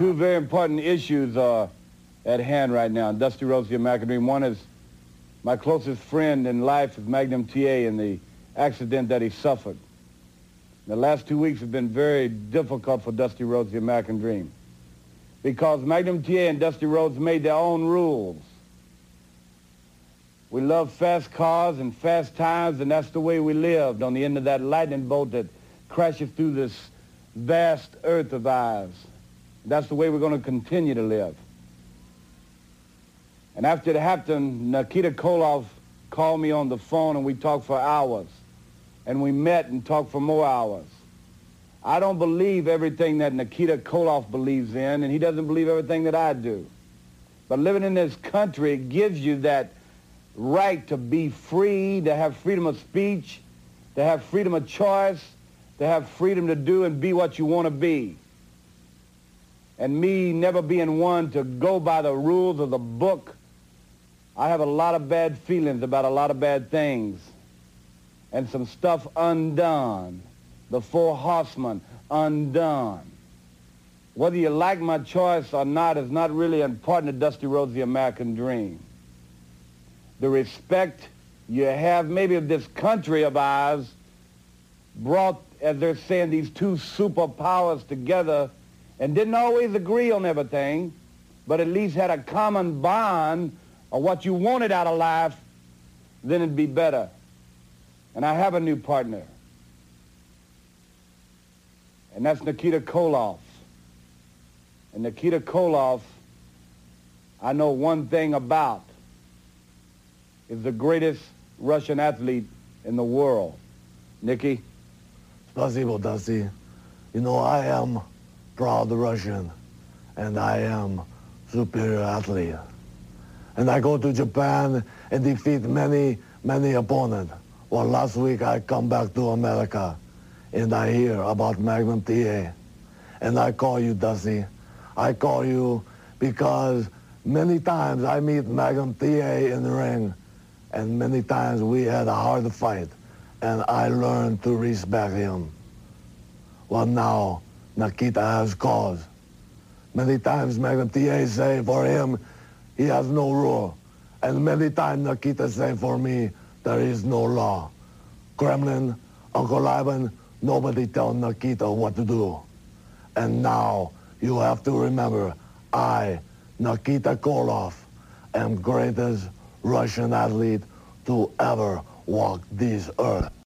two very important issues are at hand right now. Dusty Rhodes the American Dream. One is my closest friend in life is Magnum TA and the accident that he suffered. The last two weeks have been very difficult for Dusty Rhodes the American Dream because Magnum TA and Dusty Rhodes made their own rules. We love fast cars and fast times, and that's the way we lived on the end of that lightning bolt that crashes through this vast earth of ours. That's the way we're going to continue to live. And after it happened, Nikita Koloff called me on the phone and we talked for hours. And we met and talked for more hours. I don't believe everything that Nikita Koloff believes in, and he doesn't believe everything that I do. But living in this country gives you that right to be free, to have freedom of speech, to have freedom of choice, to have freedom to do and be what you want to be. And me never being one to go by the rules of the book, I have a lot of bad feelings about a lot of bad things and some stuff undone. The four horsemen undone. Whether you like my choice or not is not really important to Dusty Rhodes, the American dream. The respect you have maybe of this country of ours brought, as they're saying, these two superpowers together and didn't always agree on everything, but at least had a common bond of what you wanted out of life, then it'd be better. And I have a new partner. And that's Nikita Koloff. And Nikita Koloff, I know one thing about, is the greatest Russian athlete in the world. Nikki? Spasibo, Dusty. You know, I am proud Russian, and I am superior athlete. And I go to Japan and defeat many, many opponents. Well, last week I come back to America, and I hear about Magnum TA. And I call you, Dusty. I call you because many times I meet Magnum TA in the ring, and many times we had a hard fight, and I learned to respect him. Well, now Nikita has cause. Many times Magnum TA say for him, he has no rule. And many times Nikita say for me, there is no law. Kremlin, Uncle Ivan, nobody tell Nikita what to do. And now you have to remember, I, Nikita Koloff, am greatest Russian athlete to ever walk this earth.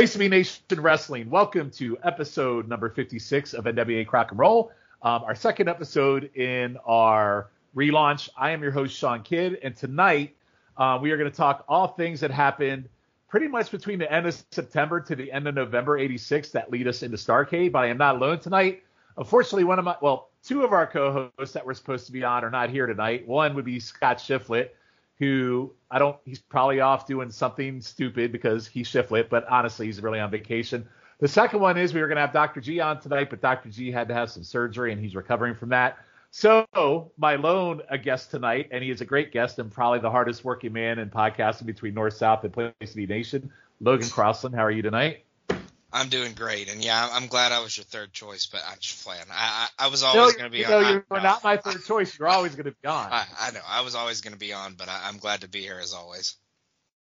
Place to be Nation Wrestling. Welcome to episode number 56 of NWA Crock and Roll, um, our second episode in our relaunch. I am your host, Shawn Kidd, and tonight uh, we are going to talk all things that happened pretty much between the end of September to the end of November 86 that lead us into Starrcade, but I am not alone tonight. Unfortunately, one of my, well, two of our co hosts that were supposed to be on are not here tonight. One would be Scott Shiflett who I don't, he's probably off doing something stupid because he's shiftless, but honestly, he's really on vacation. The second one is we were going to have Dr. G on tonight, but Dr. G had to have some surgery and he's recovering from that. So my lone a guest tonight, and he is a great guest and probably the hardest working man in podcasting between North South and Place to Be Nation. Logan Crossland, how are you tonight? I'm doing great, and yeah, I'm glad I was your third choice, but I'm just playing. I I, I was always no, going to be you on. Know, you were not my third choice. You're always going to be on. I, I, know. I was always going to be on, but I, am glad to be here as always.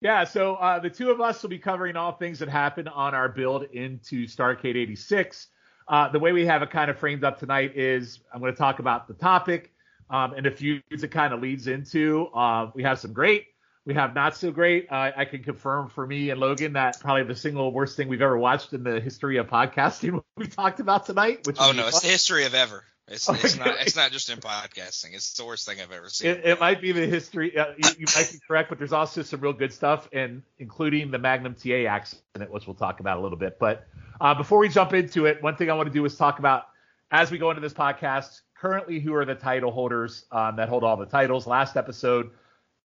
Yeah, so uh, the two of us will be covering all things that happen on our build into Starrcade 86. Uh, the way we have it kind of framed up tonight is I'm going to talk about the topic um, and a few it kind of leads into. Uh, we have some great we have not so great. Uh, I can confirm for me and Logan that probably the single worst thing we've ever watched in the history of podcasting we talked about tonight. Which oh no, it's the history of ever. It's, it's not it's not just in podcasting. It's the worst thing I've ever seen. It, it might be the history. Uh, you, you might be correct, but there's also some real good stuff, and including the Magnum TA accident, which we'll talk about a little bit. But uh, before we jump into it, one thing I want to do is talk about as we go into this podcast. Currently, who are the title holders um, that hold all the titles? Last episode,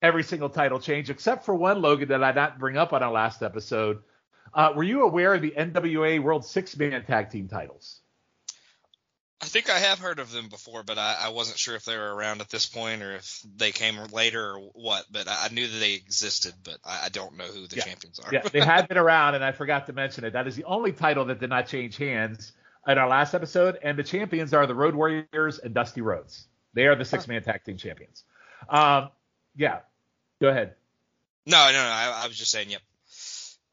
every single title change except for one Logan that I did not bring up on our last episode. Uh, were you aware of the NWA World Six Man Tag Team titles? I think I have heard of them before, but I, I, wasn't sure if they were around at this point or if they came later or what. But I, I knew that they existed, but I, I don't know who the yeah. champions are. yeah, they had been around, and I forgot to mention it. That is the only title that did not change hands in our last episode, and the champions are the Road Warriors and Dusty Rhodes. They are the six-man tag team champions. Um, yeah, go ahead. No, no, no. I, I was just saying, yep.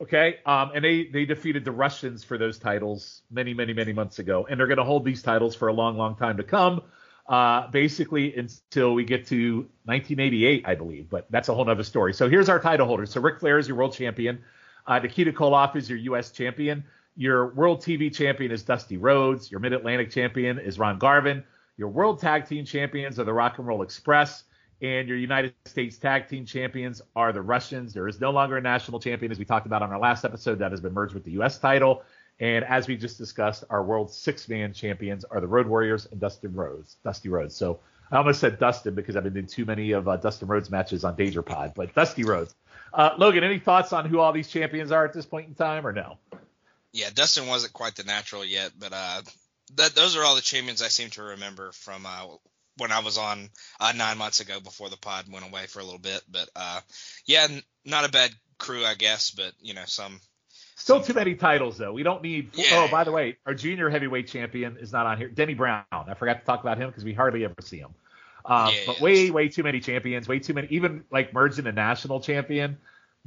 Okay. Um, and they they defeated the Russians for those titles many, many, many months ago, and they're going to hold these titles for a long, long time to come. Uh, basically until we get to 1988, I believe, but that's a whole other story. So here's our title holders. So Ric Flair is your world champion. Uh, Nikita Koloff is your U.S. champion. Your world TV champion is Dusty Rhodes. Your Mid Atlantic champion is Ron Garvin. Your world tag team champions are the Rock and Roll Express and your United States Tag Team Champions are the Russians. There is no longer a national champion, as we talked about on our last episode, that has been merged with the U.S. title. And as we just discussed, our World Six Man Champions are the Road Warriors and Dustin Rhodes, Dusty Rhodes. So I almost said Dustin because I've been doing too many of uh, Dustin Rhodes matches on Danger Pod, but Dusty Rhodes. Uh, Logan, any thoughts on who all these champions are at this point in time, or no? Yeah, Dustin wasn't quite the natural yet, but uh, that, those are all the champions I seem to remember from uh, when I was on uh, nine months ago before the pod went away for a little bit. But uh, yeah, n- not a bad crew, I guess. But you know, some still too many titles though. We don't need. Yeah. Oh, by the way, our junior heavyweight champion is not on here. Denny Brown. I forgot to talk about him because we hardly ever see him. Um, Yeah, but yeah, way, way too many champions. Way too many. Even like merging a national champion.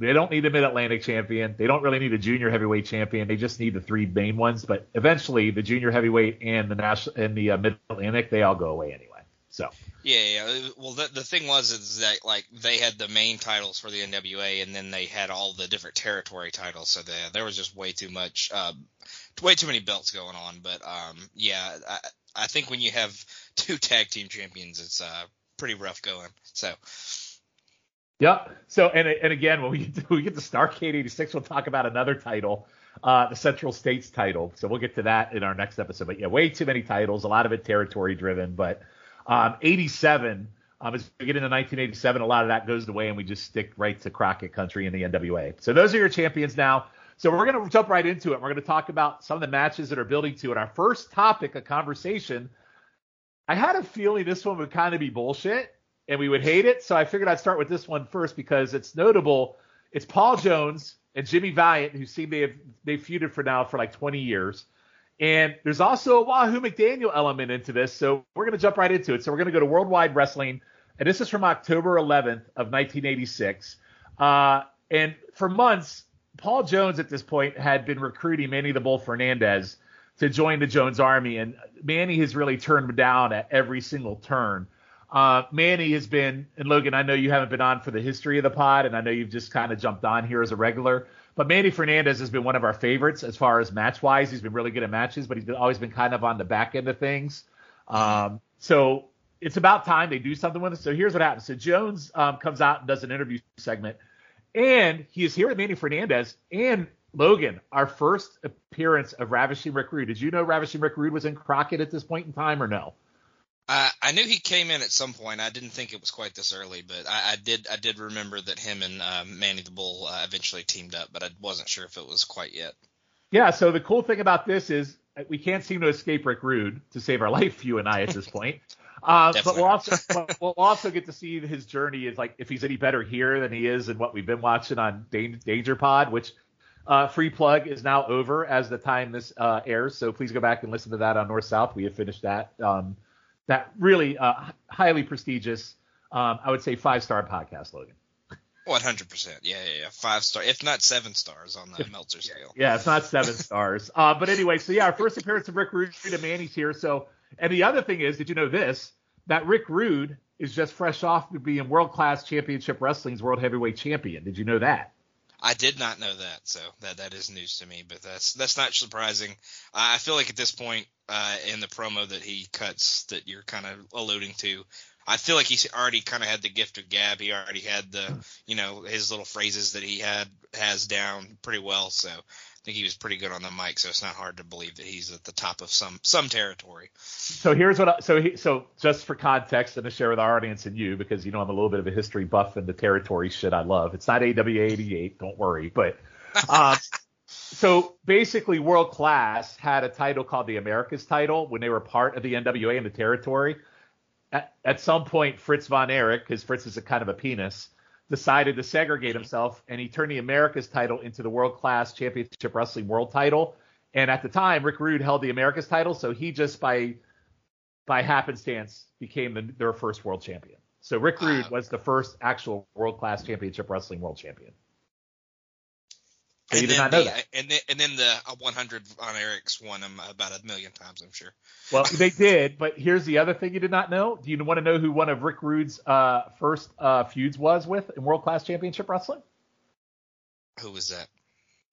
They don't need a Mid Atlantic champion. They don't really need a junior heavyweight champion. They just need the three main ones. But eventually, the junior heavyweight and the national and the uh, Mid Atlantic, they all go away anyway. So Yeah, yeah. uh, Well, the, the thing was is that like they had the main titles for the NWA, and then they had all the different territory titles. So the, there was just way too much, uh, way too many belts going on. But um, yeah, I, I think when you have two tag team champions, it's uh, pretty rough going. So Yep. So and and again, when we get to, we get to Starrcade '86, we'll talk about another title, uh, the Central States title. So we'll get to that in our next episode. But yeah, way too many titles, a lot of it territory driven. But um, '87, um, as we get into 1987, a lot of that goes away, and we just stick right to Crockett Country and the NWA. So those are your champions now. So we're gonna jump right into it. We're gonna talk about some of the matches that are building to it. Our first topic of conversation. I had a feeling this one would kind of be bullshit and we would hate it. So I figured I'd start with this one first because it's notable. It's Paul Jones and Jimmy Valiant who seem they have they feuded for now for like 20 years. And there's also a Wahoo McDaniel element into this. So we're going to jump right into it. So we're going to go to Worldwide Wrestling. And this is from October 11th of 1986. Uh, and for months, Paul Jones at this point had been recruiting Manny the Bull Fernandez to join the Jones Army. And Manny has really turned down at every single turn. Uh, Manny has been, and Logan, I know you haven't been on for the history of the pod, and I know you've just kind of jumped on here as a regular. But Manny Fernandez has been one of our favorites as far as match wise. He's been really good at matches, but he's been, always been kind of on the back end of things. Um, so it's about time they do something with it. So here's what happens. So Jones um, comes out and does an interview segment, and he is here with Manny Fernandez and Logan, our first appearance of Ravishing Rick Rude. Did you know Ravishing Rick Rude was in Crockett at this point in time or no? I, I knew he came in at some point. I didn't think it was quite this early, but I, I did I did remember that him and uh, Manny the Bull uh, eventually teamed up, but I wasn't sure if it was quite yet. Yeah, so the cool thing about this is uh, we can't seem to escape Rick Rude to save our life, you and I, at this point. Uh, but we'll also we'll also get to see his journey is like if he's any better here than he is in what we've been watching on Danger Pod, which uh, free plug is now over as the time this uh, airs. So please go back and listen to that on North South. We have finished that. Um, that really uh, highly prestigious, um, I would say five star podcast, Logan. One hundred percent. Yeah, yeah, yeah. Five star, if not seven stars on the Meltzer scale. Yeah, it's not seven stars. Uh, but anyway, so yeah, our first appearance of Rick Rude and Manny's here. So, and the other thing is, did you know this? That Rick Rude is just fresh off to being World Class Championship Wrestling's World Heavyweight Champion. Did you know that? I did not know that, so that that is news to me. But that's that's not surprising. I feel like at this point, uh, in the promo that he cuts that you're kind of alluding to. I feel like he's already kind of had the gift of gab. He already had the, you know, his little phrases that he had has down pretty well. So I think he was pretty good on the mic. So it's not hard to believe that he's at the top of some some territory. So here's what. I, so he, so just for context and to share with our audience and you, because you know I'm a little bit of a history buff and the territory shit I love. It's not AWA 88, don't worry, but. Um, so basically, World Class had a title called the Americas title when they were part of the NWA in the territory at, at some point, Fritz von Erich, because Fritz is a kind of a penis, decided to segregate himself, and he turned the Americas title into the World Class Championship Wrestling World Title. And at the time, Rick Rude held the Americas title, so he just by by happenstance became the, their first world champion. So Rick Rude was the first actual World Class Championship Wrestling World Champion and, then the, and then and then the 100 on Erich's won him about a million times, I'm sure. Well, they did, but here's the other thing you did not know. Do you want to know who one of Rick Rude's uh, first uh, feuds was with in World Class Championship Wrestling? Who was that?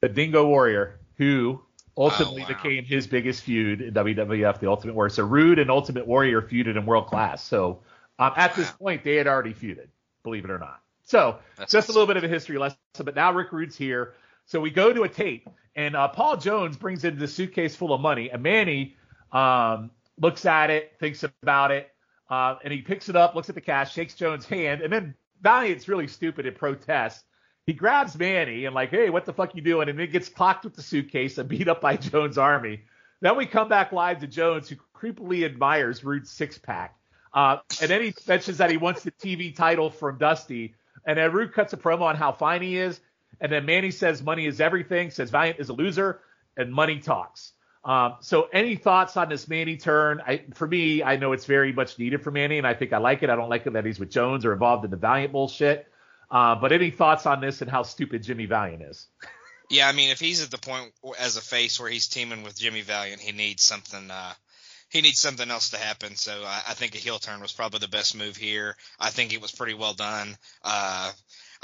The Dingo Warrior, who ultimately oh, wow. became his biggest feud in WWF, the Ultimate Warrior. So Rude and Ultimate Warrior feuded in World Class. So um, at wow. this point, they had already feuded, believe it or not. So That's just awesome. a little bit of a history lesson. But now Rick Rude's here. So we go to a tape, and uh, Paul Jones brings in the suitcase full of money, and Manny um, looks at it, thinks about it, uh, and he picks it up, looks at the cash, shakes Jones' hand, and then Valiant's really stupid and protests. He grabs Manny and like, hey, what the fuck you doing? And then gets clocked with the suitcase and beat up by Jones' army. Then we come back live to Jones, who creepily admires Rude's six pack. Uh, and then he mentions that he wants the TV title from Dusty. And then Rude cuts a promo on how fine he is. And then Manny says money is everything, says Valiant is a loser, and money talks. Um, so any thoughts on this Manny turn? I, for me, I know it's very much needed for Manny, and I think I like it. I don't like it that he's with Jones or involved in the Valiant bullshit. Uh, but any thoughts on this and how stupid Jimmy Valiant is? Yeah, I mean, if he's at the point as a face where he's teaming with Jimmy Valiant, he needs something. Uh, he needs something else to happen. So I, I, think a heel turn was probably the best move here. I think it was pretty well done. Uh,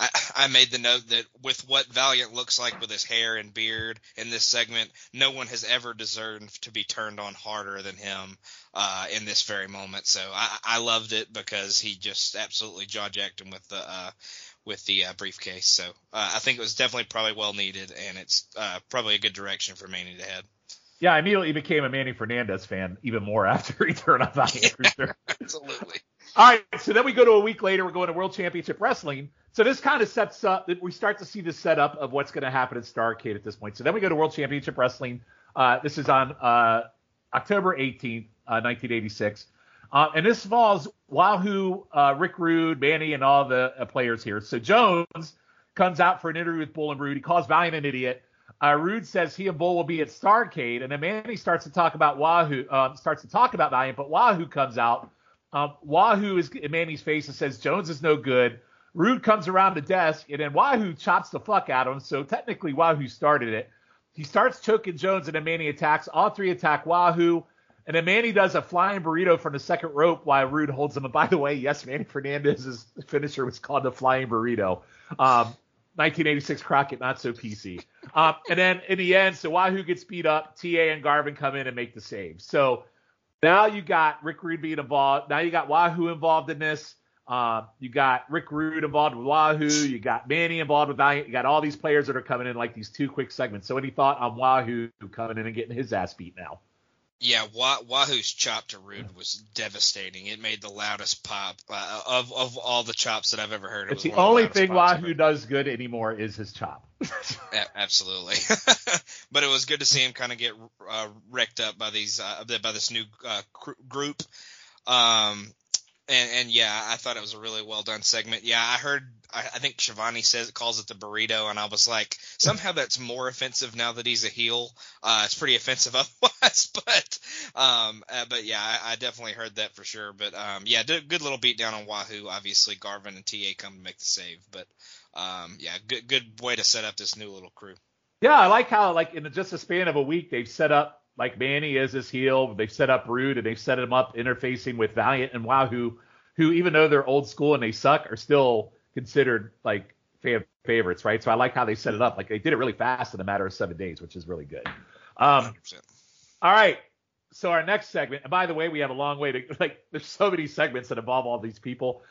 I, I made the note that with what Valiant looks like with his hair and beard in this segment, no one has ever deserved to be turned on harder than him uh, in this very moment. So I, I loved it because he just absolutely jaw jacked him with the uh, with the uh, briefcase. So uh, I think it was definitely probably well needed, and it's uh, probably a good direction for Manny to head. Yeah, I immediately became a Manny Fernandez fan even more after he turned on Valiant yeah, Absolutely. All right, so then we go to a week later. We're going to World Championship Wrestling. So this kind of sets up that we start to see the setup of what's going to happen at Starrcade at this point. So then we go to World Championship Wrestling. Uh, this is on uh, October 18th, uh, 1986. Uh, and this involves Wahoo, uh, Rick Rude, Manny, and all the uh, players here. So Jones comes out for an interview with Bull and Rude. He calls Valiant an idiot. Rude says he and Bull will be at Starrcade, and then Manny starts to talk about Wahoo, starts to talk about Valiant, but Wahoo comes out um, Wahoo is in Manny's face and says Jones is no good. Rude comes around the desk and then Wahoo chops the fuck out of him. So technically Wahoo started it. He starts choking Jones and then Manny attacks. All three attack Wahoo. And then Manny does a flying burrito from the second rope while Rude holds him. And by the way, yes, Manny Fernandez's finisher was called the flying burrito. Um, 1986 Crockett, not so PC. Um, and then in the end, so Wahoo gets beat up. TA and Garvin come in and make the save. So now you got Rick Rude being involved. Now you got Wahoo involved in this. Uh, you got Rick Rude involved with Wahoo. You got Manny involved with Valiant. You got all these players that are coming in like these two quick segments. So any thought on Wahoo coming in and getting his ass beat now? Yeah, Wahoo's chop to Rude was devastating. It made the loudest pop uh, of of all the chops that I've ever heard. It it's the only the thing Wahoo does good anymore is his chop. absolutely, but it was good to see him kind of get uh, wrecked up by these uh, by this new uh, group. Um, and, and yeah, I thought it was a really well done segment. Yeah, I heard. I, I think Schiavone says calls it the burrito, and I was like, somehow that's more offensive now that he's a heel. Uh, it's pretty offensive otherwise, but um, uh, but yeah, I, I, definitely heard that for sure. But um, yeah, good little beat down on Wahoo. Obviously, Garvin and TA come to make the save, but um, yeah, good good way to set up this new little crew. Yeah, I like how like in just a span of a week they've set up like Manny is his heel. They've set up Rude and they've set him up interfacing with Valiant and Wahoo, who even though they're old school and they suck, are still considered like fan favorites, right? So I like how they set it up. Like they did it really fast in a matter of seven days, which is really good. Um, 100%. All right. so our next segment, and by the way, we have a long way to like. There's so many segments that involve all these people.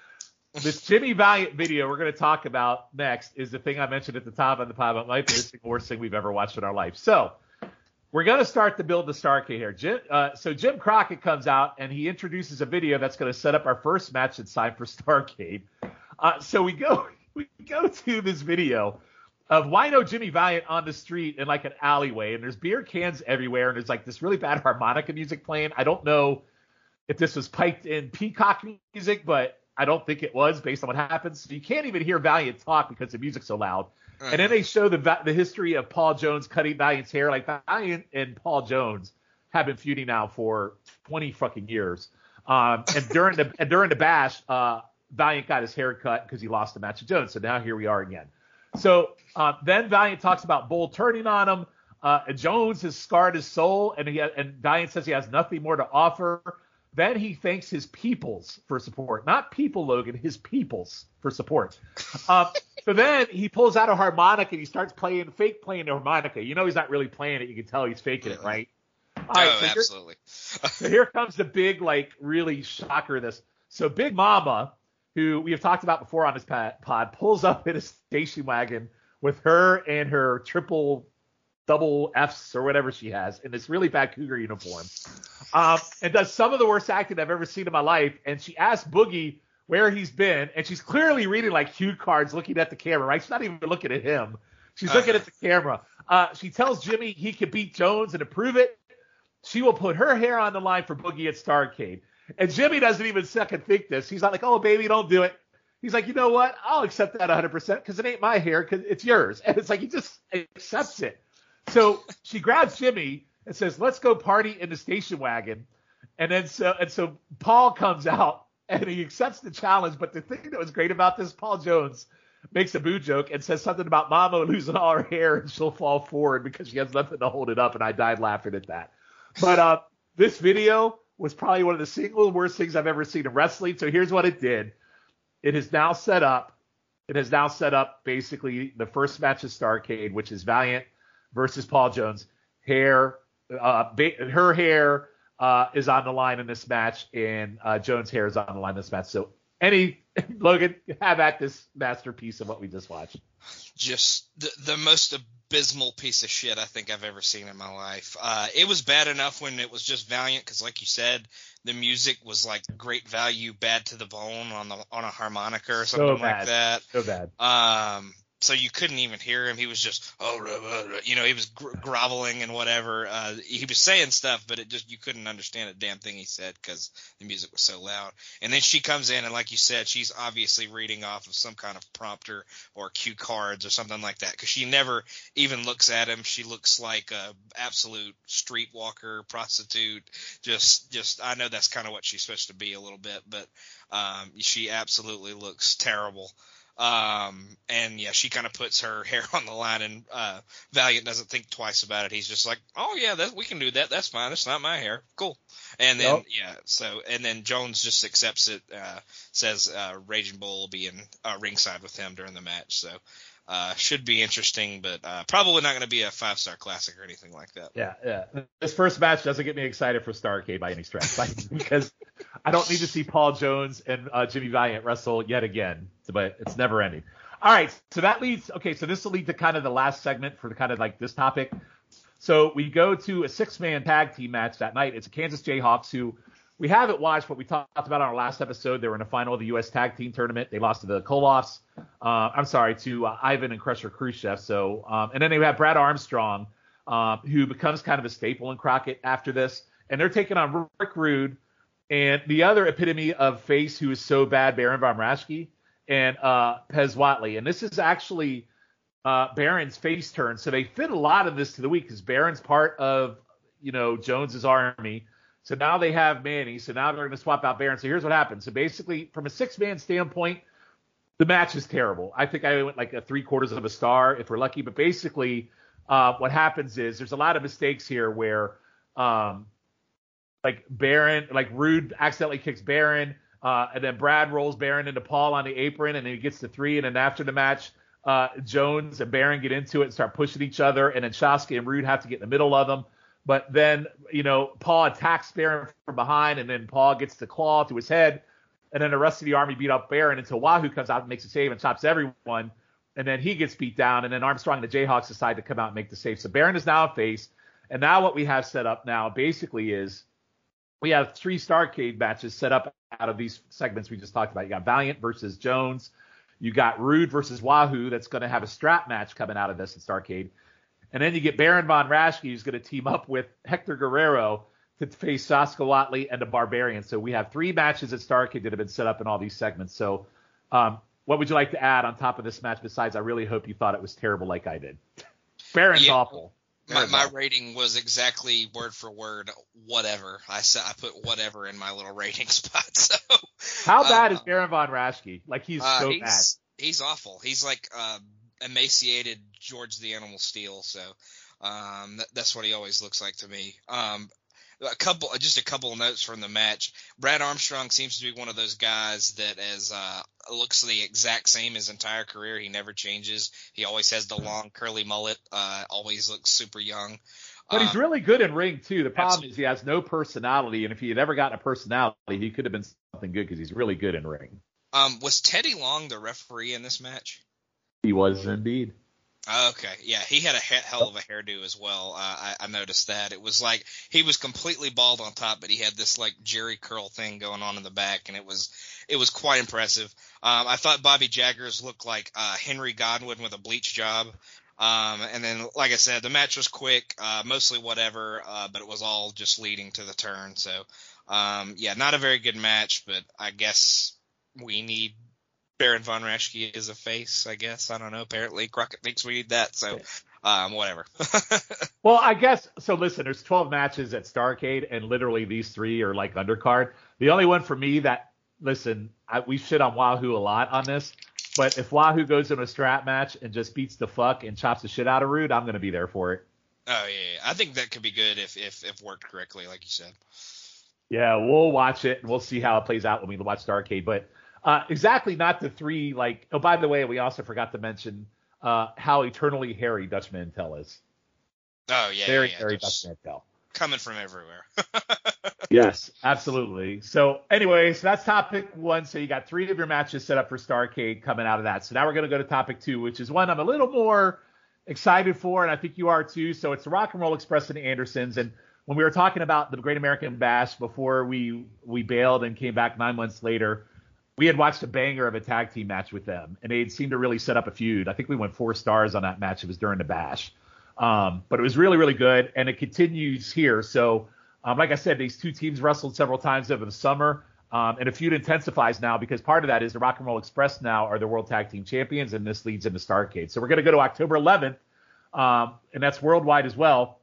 This Jimmy Valiant video we're going to talk about next is the thing I mentioned at the top of the pod. It might be the worst thing we've ever watched in our life. So we're going to start to build the Starrcade here. Jim, uh, so Jim Crockett comes out and he introduces a video that's going to set up our first match at Sign for Starrcade. Uh, so we go we go to this video of Wino Jimmy Valiant on the street in like an alleyway, and there's beer cans everywhere, and there's like this really bad harmonica music playing. I don't know if this was piped in peacock music, but I don't think it was based on what happens. So you can't even hear Valiant talk because the music's so loud. And then they show the the history of Paul Jones cutting Valiant's hair. Like Valiant and Paul Jones have been feuding now for 20 fucking years. Um, and during the and during the bash, uh, Valiant got his hair cut because he lost the match to Jones. So now here we are again. So uh, then Valiant talks about Bull turning on him. Uh, Jones has scarred his soul, and he and Valiant says he has nothing more to offer. Then he thanks his peoples for support, not people, Logan, his peoples for support. Um, so then he pulls out a harmonica and he starts playing, fake playing the harmonica. You know he's not really playing it. You can tell he's faking it, right? All right, oh, so absolutely. Here, so here comes the big, like, really shocker. of This so Big Mama who we have talked about before on this pod, pulls up in a station wagon with her and her triple double Fs or whatever she has in this really bad cougar uniform, um, and does some of the worst acting I've ever seen in my life. And she asks Boogie where he's been, and she's clearly reading like cue cards, looking at the camera. Right? She's not even looking at him. She's looking at the camera. Uh, she tells Jimmy he could beat Jones and to prove it, she will put her hair on the line for Boogie at Starrcade. And Jimmy doesn't even second think this. He's not like, oh, baby, don't do it. He's like, you know what? I'll accept that 100% because it ain't my hair because it's yours. And it's like he just accepts it. So she grabs Jimmy and says, let's go party in the station wagon. And then so and so Paul comes out and he accepts the challenge. But the thing that was great about this, Paul Jones makes a boo joke and says something about Mama losing all her hair and she'll fall forward because she has nothing to hold it up. And I died laughing at that. But uh, this video was probably one of the single worst things I've ever seen in wrestling. So here's what it did. It has now set up. It has now set up basically the first match of Starrcade, which is Valiant versus Paul Jones. Hair, uh, ba- her hair uh, is on the line in this match, and uh, Jones' hair is on the line in this match. So any Logan, have at this masterpiece of what we just watched. Just the, the most abysmal piece of shit I think I've ever seen in my life. Uh, it was bad enough when it was just Valiant, because like you said, the music was like great value, bad to the bone on the on a harmonica or something so like that. So bad. Um, so you couldn't even hear him. He was just oh, you know, he was gro- groveling and whatever. Uh, he was saying stuff, but it just you couldn't understand a damn thing he said because the music was so loud. And then she comes in and, like you said, she's obviously reading off of some kind of prompter or cue cards or something like that because she never even looks at him. She looks like a absolute streetwalker, prostitute. Just, just I know that's kind of what she's supposed to be a little bit, but um, she absolutely looks terrible. Um, and yeah, she kind of puts her hair on the line, and uh, Valiant doesn't think twice about it. He's just like, "Oh yeah, that, we can do that. That's fine. It's not my hair. Cool." And then yep. yeah, so and then Jones just accepts it. Uh, says uh, Raging Bull will be in uh, ringside with him during the match. So uh, should be interesting, but uh, probably not going to be a five star classic or anything like that. Yeah, yeah. This first match doesn't get me excited for Starrcade by any stretch, because I don't need to see Paul Jones and uh, Jimmy Valiant wrestle yet again. But it's never ending. All right, so that leads. Okay, so this will lead to kind of the last segment for the kind of like this topic. So we go to a six man tag team match that night. It's a Kansas Jayhawks who we haven't watched what we talked about on our last episode. They were in the final of the U.S. Tag Team Tournament. They lost to the Koloffs. Uh, I'm sorry, to uh, Ivan and Crusher Khrushchev. So, um, and then they have Brad Armstrong, uh, who becomes kind of a staple in Crockett after this. And they're taking on Rick Rude and the other epitome of face who is so bad, Baron von Raschke and uh, Pez Whatley. And this is actually uh, Baron's face turn. So they fit a lot of this to the week because Baron's part of, you know, Jones's army. So now they have Manny. So now they're going to swap out Baron. So here's what happens. So basically, from a six man standpoint, the match is terrible. I think I went like a three quarters of a star if we're lucky. But basically, uh, what happens is there's a lot of mistakes here where, um, like Baron, like Rude accidentally kicks Baron, uh, and then Brad rolls Baron into Paul on the apron, and then he gets to three. And then after the match, uh, Jones and Baron get into it and start pushing each other, and then Shaska and Rude have to get in the middle of them. But then, you know, Paul attacks Baron from behind, and then Paul gets the claw to his head, and then the rest of the army beat up Baron until Wahoo comes out and makes a save and chops everyone, and then he gets beat down, and then Armstrong and the Jayhawks decide to come out and make the save. So Baron is now a face, and now what we have set up now basically is we have three Starrcade matches set up out of these segments we just talked about. You got Valiant versus Jones. You got Rude versus Wahoo that's going to have a strap match coming out of this in Starrcade. And then you get Baron von Raschke who's going to team up with Hector Guerrero to face Shaska Whatley and the Barbarian. So we have three matches at Starrcade that have been set up in all these segments. So um, what would you like to add on top of this match besides I really hope you thought it was terrible like I did? Baron's yeah. awful. My, my rating was exactly word for word whatever. I said I put whatever in my little rating spot. So how bad uh, is Baron von Raschke? Like he's uh, so he's, bad. He's awful. He's like uh, emaciated George the Animal Steele. So um, that, that's what he always looks like to me. Um, a couple, just a couple of notes from the match. Brad Armstrong seems to be one of those guys that as uh, looks the exact same his entire career. He never changes. He always has the long curly mullet. Uh, always looks super young. But he's um, really good in ring too. The problem is he has no personality, and if he had ever gotten a personality, he could have been something good because he's really good in ring. Um, was Teddy Long the referee in this match? He was indeed. Okay, yeah, he had a hell of a hairdo as well. Uh, I, I noticed that it was like he was completely bald on top, but he had this like Jheri curl thing going on in the back, and it was it was quite impressive. Um, I thought Bobby Jaggers looked like uh, Henry Godwinn with a bleach job. Um, and then, like I said, the match was quick, uh, mostly whatever, uh, but it was all just leading to the turn. So, um, yeah, not a very good match, but I guess we need Baron von Raschke is a face, I guess. I don't know. Apparently, Crockett thinks we need that, so um, whatever. well, I guess so. Listen, there's 12 matches at Starrcade, and literally these three are like undercard. The only one for me that listen, I, we shit on Wahoo a lot on this, but if Wahoo goes in a strap match and just beats the fuck and chops the shit out of Rude, I'm gonna be there for it. Oh yeah, I think that could be good if if if worked correctly, like you said. Yeah, we'll watch it and we'll see how it plays out when we watch Starrcade, but uh, exactly not the three like. Oh, by the way, we also forgot to mention uh, how eternally hairy Dutch Mantell is. Oh yeah, very yeah, hairy Dutch Mantell. Coming from everywhere. yes, absolutely. So, anyways, that's topic one. So you got three of your matches set up for Starrcade coming out of that. So now we're going to go to topic two, which is one I'm a little more excited for, and I think you are too. So it's the Rock and Roll Express and the Andersons. And when we were talking about the Great American Bash before we we bailed and came back nine months later, we had watched a banger of a tag team match with them, and they had seemed to really set up a feud. I think we went four stars on that match. It was during the bash, um, but it was really really good, and it continues here. So, um, like I said, these two teams wrestled several times over the summer, um, and a feud intensifies now because part of that is the Rock and Roll Express now are the World Tag Team Champions, and this leads into Starrcade. So we're going to go to October 11th, um, and that's worldwide as well.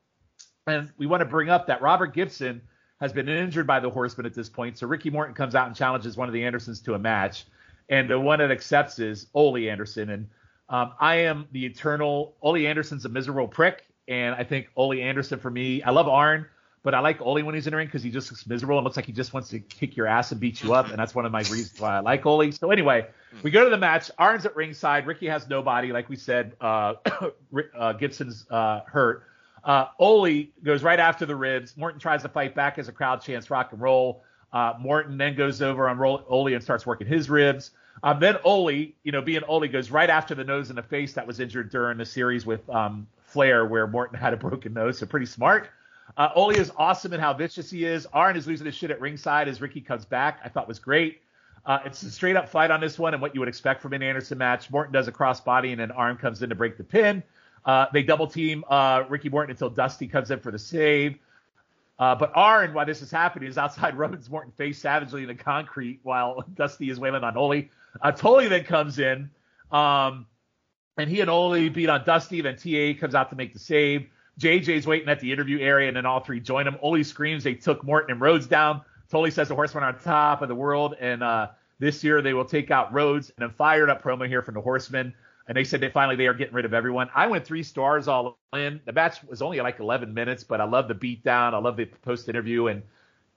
And we want to bring up that Robert Gibson has been injured by the Horsemen at this point. So Ricky Morton comes out and challenges one of the Andersons to a match, and the one that accepts is Ole Anderson. And um, I am the eternal Ole Anderson's a miserable prick, and I think Ole Anderson for me, I love Arn, but I like Ole when he's in the ring because he just looks miserable and looks like he just wants to kick your ass and beat you up, and that's one of my reasons why I like Ole. So anyway, we go to the match. Arn's at ringside. Ricky has nobody, like we said. Uh, uh, Gibson's uh, hurt. Uh, Ole goes right after the ribs. Morton tries to fight back as a crowd chants rock and roll. Uh, Morton then goes over on Ole and starts working his ribs. Um, then Ole, you know, being Ole, goes right after the nose and the face that was injured during the series with um, Flair, where Morton had a broken nose. So pretty smart. Uh, is awesome in how vicious he is. Arn is losing his shit at ringside as Ricky comes back. I thought was great. Uh, it's a straight up fight on this one and what you would expect from an Anderson match. Morton does a crossbody and then Arn comes in to break the pin. Uh, they double team uh, Ricky Morton until Dusty comes in for the save. Uh, but Arn, while this is happening, is outside rubbing Morton face savagely in the concrete while Dusty is wailing on Ole. Uh, Tully then comes in, um, and he and Ole beat on Dusty. Then TA comes out to make the save. JJ's waiting at the interview area, and then all three join him. Ole screams they took Morton and Rhodes down. Tully says the horsemen are on top of the world, and uh, this year they will take out Rhodes. And then fired up promo here from the horsemen and they said they finally they are getting rid of everyone. I went three stars all in. The match was only like 11 minutes, but I love the beatdown. I love the post interview, and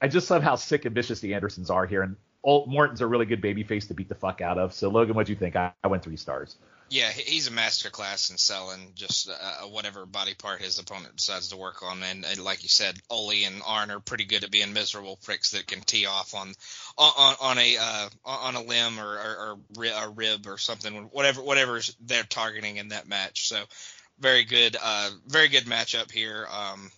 I just love how sick and vicious the Andersons are here. And old, Morton's a really good baby face to beat the fuck out of. So Logan, what'd you think? I, I went three stars. Yeah, he's a masterclass in selling just uh, whatever body part his opponent decides to work on, and, and, like you said, Ole and Arn are pretty good at being miserable pricks that can tee off on on, on a uh, on a limb or, or, or, a rib or something, whatever whatever they're targeting in that match. So very good, uh, very good matchup here. Um,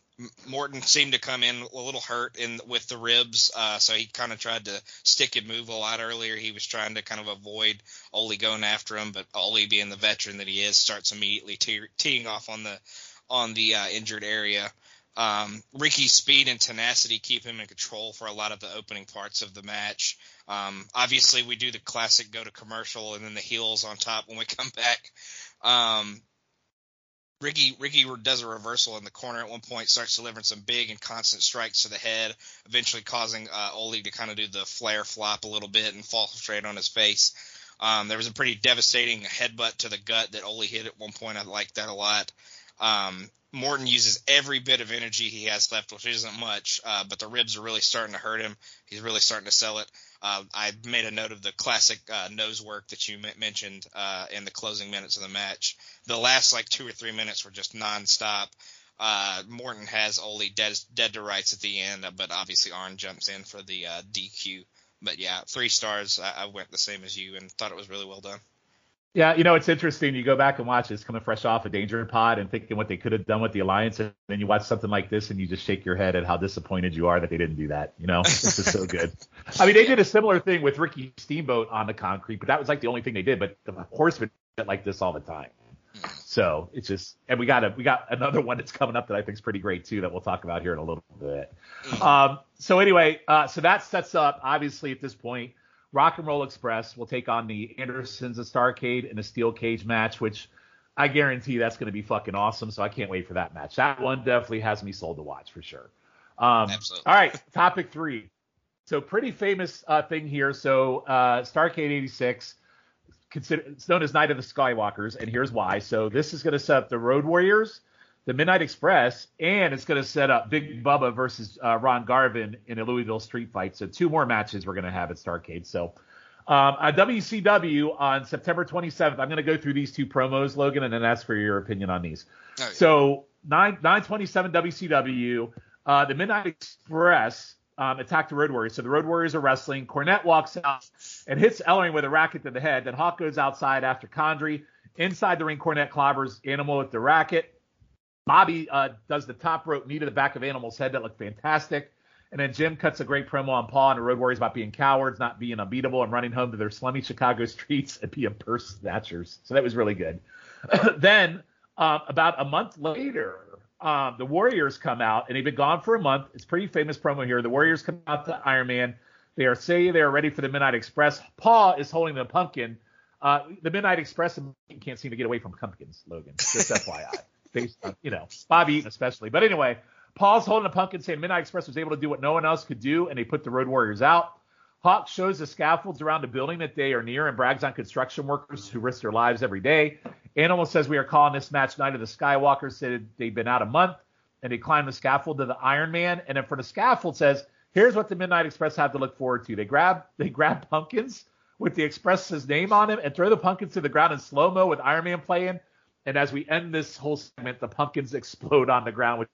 Morton seemed to come in a little hurt in with the ribs, uh, so he kind of tried to stick and move a lot earlier. He was trying to kind of avoid Ole going after him, but Ole, being the veteran that he is, starts immediately te- teeing off on the on the uh, injured area. Um, Ricky's speed and tenacity keep him in control for a lot of the opening parts of the match. Um, obviously, we do the classic go to commercial and then the heels on top when we come back. Um, Ricky Ricky does a reversal in the corner at one point, starts delivering some big and constant strikes to the head, eventually causing uh, Ole to kind of do the Flair flop a little bit and fall straight on his face. Um, there was a pretty devastating headbutt to the gut that Ole hit at one point. I like that a lot. Um, Morton uses every bit of energy he has left, which isn't much, uh, but the ribs are really starting to hurt him. He's really starting to sell it. Uh, I made a note of the classic uh, nose work that you m- mentioned uh, in the closing minutes of the match. The last like two or three minutes were just nonstop. Uh, Morton has Ole dead, dead to rights at the end, uh, but obviously Arn jumps in for the DQ. But yeah, three stars. I, I went the same as you and thought it was really well done. Yeah, you know, it's interesting. You go back and watch this coming fresh off a Danger Pod and thinking what they could have done with the Alliance, and then you watch something like this and you just shake your head at how disappointed you are that they didn't do that. You know, this is so good. I mean, they did a similar thing with Ricky Steamboat on the concrete, but that was like the only thing they did. But the Horsemen did like this all the time. So it's just, and we got a, we got another one that's coming up that I think is pretty great too that we'll talk about here in a little bit. Mm. Um, so anyway, uh, so that sets up obviously at this point Rock and Roll Express will take on the Andersons of Starrcade in a steel cage match, which I guarantee that's going to be fucking awesome. So I can't wait for that match. That one definitely has me sold to watch for sure. Um, Absolutely. All right, topic three. So pretty famous uh, thing here. So uh, Starrcade '86, consider, it's known as Night of the Skywalkers, and here's why. So this is going to set up the Road Warriors the Midnight Express, and it's going to set up Big Bubba versus uh, Ron Garvin in a Louisville street fight. So two more matches we're going to have at Starrcade. So um, at WCW on September 27th, I'm going to go through these two promos, Logan, and then ask for your opinion on these. Oh, yeah. So 9 927 WCW, uh, the Midnight Express um, attack the Road Warriors. So the Road Warriors are wrestling. Cornette walks out and hits Ellering with a racket to the head. Then Hawk goes outside after Condrey. Inside the ring, Cornette clobbers Animal with the racket. Bobby uh, does the top rope knee to the back of Animal's head. That looked fantastic. And then Jim cuts a great promo on Paul and the Road Warriors about being cowards, not being unbeatable, and running home to their slummy Chicago streets and being purse snatchers. So that was really good. then uh, about a month later, um, the Warriors come out, and they've been gone for a month. It's pretty famous promo here. The Warriors come out to Iron Man. They are saying they are ready for the Midnight Express. Paul is holding the pumpkin. Uh, the Midnight Express can't seem to get away from pumpkins, Logan. Just FYI based on, you know, Bobby Eaton especially. But anyway, Paul's holding a pumpkin saying Midnight Express was able to do what no one else could do, and they put the Road Warriors out. Hawk shows the scaffolds around the building that they are near and brags on construction workers who risk their lives every day. Animal says we are calling this match Night of the Skywalkers. Said they've been out a month and they climb the scaffold to the Iron Man. And then for the scaffold says, here's what the Midnight Express have to look forward to. They grab they grab pumpkins with the Express's name on them and throw the pumpkins to the ground in slow mo with Iron Man playing. And as we end this whole segment, the pumpkins explode on the ground, which